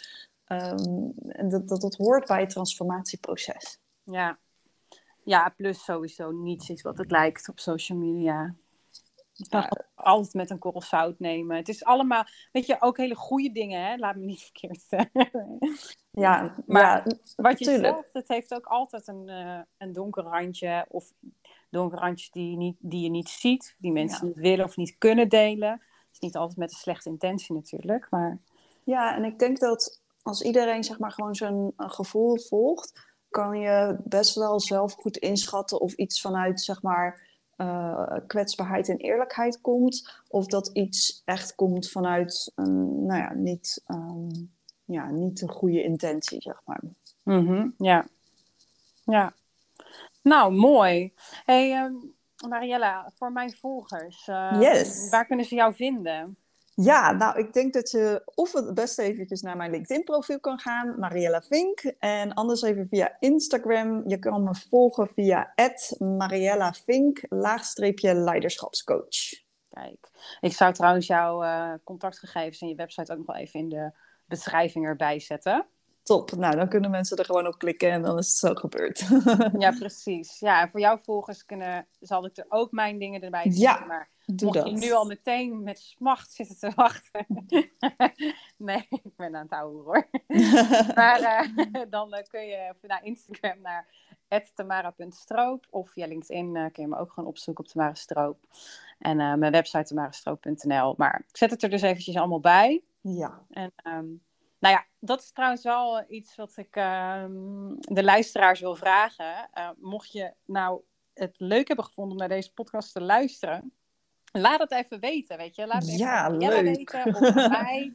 S2: Ehm, en dat, dat het hoort bij het transformatieproces.
S1: Ja. Ja, plus sowieso niets is wat het lijkt op social media. Altijd met een korrel zout nemen. Het is allemaal, weet je, ook hele goede dingen, hè? Laat me niet verkeerd zeggen.
S2: Ja,
S1: Maar
S2: ja,
S1: Wat je
S2: tuurlijk.
S1: zegt, het heeft ook altijd een, eh, een donker randje. Of donker randjes die je niet, die je niet ziet. Die mensen
S2: Ja.
S1: niet willen of niet kunnen delen. Het is niet altijd met een slechte intentie natuurlijk. Maar
S2: Ja, en ik denk dat als iedereen zeg maar gewoon zijn gevoel volgt, kan je best wel zelf goed inschatten of iets vanuit zeg maar eh, kwetsbaarheid en eerlijkheid komt, of dat iets echt komt vanuit een, nou ja, niet, ehm, ja, niet een goede intentie, zeg maar.
S1: Mhm, ja. Ja. Nou, mooi. Hey, ehm, Mariella, voor mijn volgers. eh,
S2: Yes.
S1: Waar kunnen ze jou vinden?
S2: Ja, nou, ik denk dat je of het best eventjes naar mijn LinkedIn-profiel kan gaan, Mariella Vink. En anders even via Instagram. Je kan me volgen via Mariella Vink, laagstreepje leiderschapscoach.
S1: Kijk. Ik zou trouwens jouw eh, contactgegevens en je website ook nog wel even in de beschrijving erbij zetten.
S2: Top, nou dan kunnen mensen er gewoon op klikken en dan is het zo gebeurd.
S1: Ja, precies. Ja, en voor jouw volgers kunnen, zal ik er ook mijn dingen erbij zetten.
S2: Ja,
S1: maar
S2: Doe
S1: mocht
S2: dat.
S1: je nu al meteen met smacht zitten te wachten. nee, ik ben aan het houden hoor. maar eh, dan eh, kun je naar Instagram naar tamara.stroop of via LinkedIn eh, kun je me ook gewoon opzoeken op Tamara Stroop. En mijn website tamarastroop.nl. Maar ik zet het er dus eventjes allemaal bij.
S2: Ja,
S1: En ehm, nou ja, dat is trouwens wel iets wat ik ehm, de luisteraars wil vragen. Mocht je nou het leuk hebben gevonden om naar deze podcast te luisteren, laat het even weten, weet je. Laat het even
S2: Ja, leuk.
S1: weten of mij.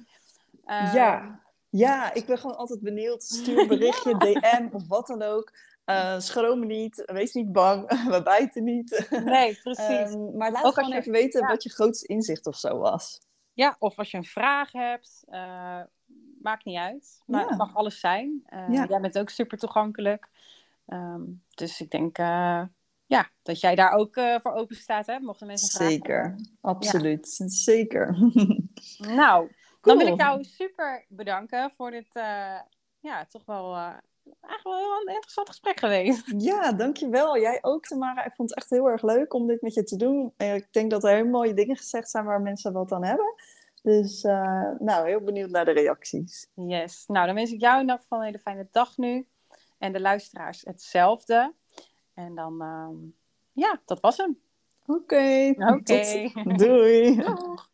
S1: Ehm,
S2: ja. ja, ik ben gewoon altijd benieuwd. Stuur berichtje, DM of wat dan ook. Eh schroom niet, wees niet bang, we bijten niet.
S1: Nee, precies.
S2: Ehm, maar laat
S1: Ook als
S2: gewoon
S1: je-
S2: even weten
S1: ja.
S2: wat je grootste inzicht of zo was.
S1: Ja, of als je een vraag hebt, eh, maakt niet uit. Maar
S2: Ja.
S1: het mag alles zijn. Eh,
S2: Ja.
S1: Jij bent ook super toegankelijk. Ehm, dus ik denk ja, dat jij daar ook eh, voor open staat, hè? Mochten mensen vraag
S2: Zeker, absoluut. Zeker.
S1: Nou, dan wil ik jou super bedanken voor dit, eh, ja, toch wel, eh, eigenlijk wel een interessant gesprek geweest.
S2: Ja, dankjewel. Jij ook, Tamara. Ik vond het echt heel erg leuk om dit met je te doen. Ik denk dat er heel mooie dingen gezegd zijn waar mensen wat aan hebben. Dus uh, nou, heel benieuwd naar de reacties.
S1: Yes. Nou, dan wens ik jou in ieder geval een hele fijne dag nu. En de luisteraars hetzelfde. En dan, um, ja, dat was hem.
S2: Oké.
S1: Oké. Okay.
S2: Doei.
S1: Doeg.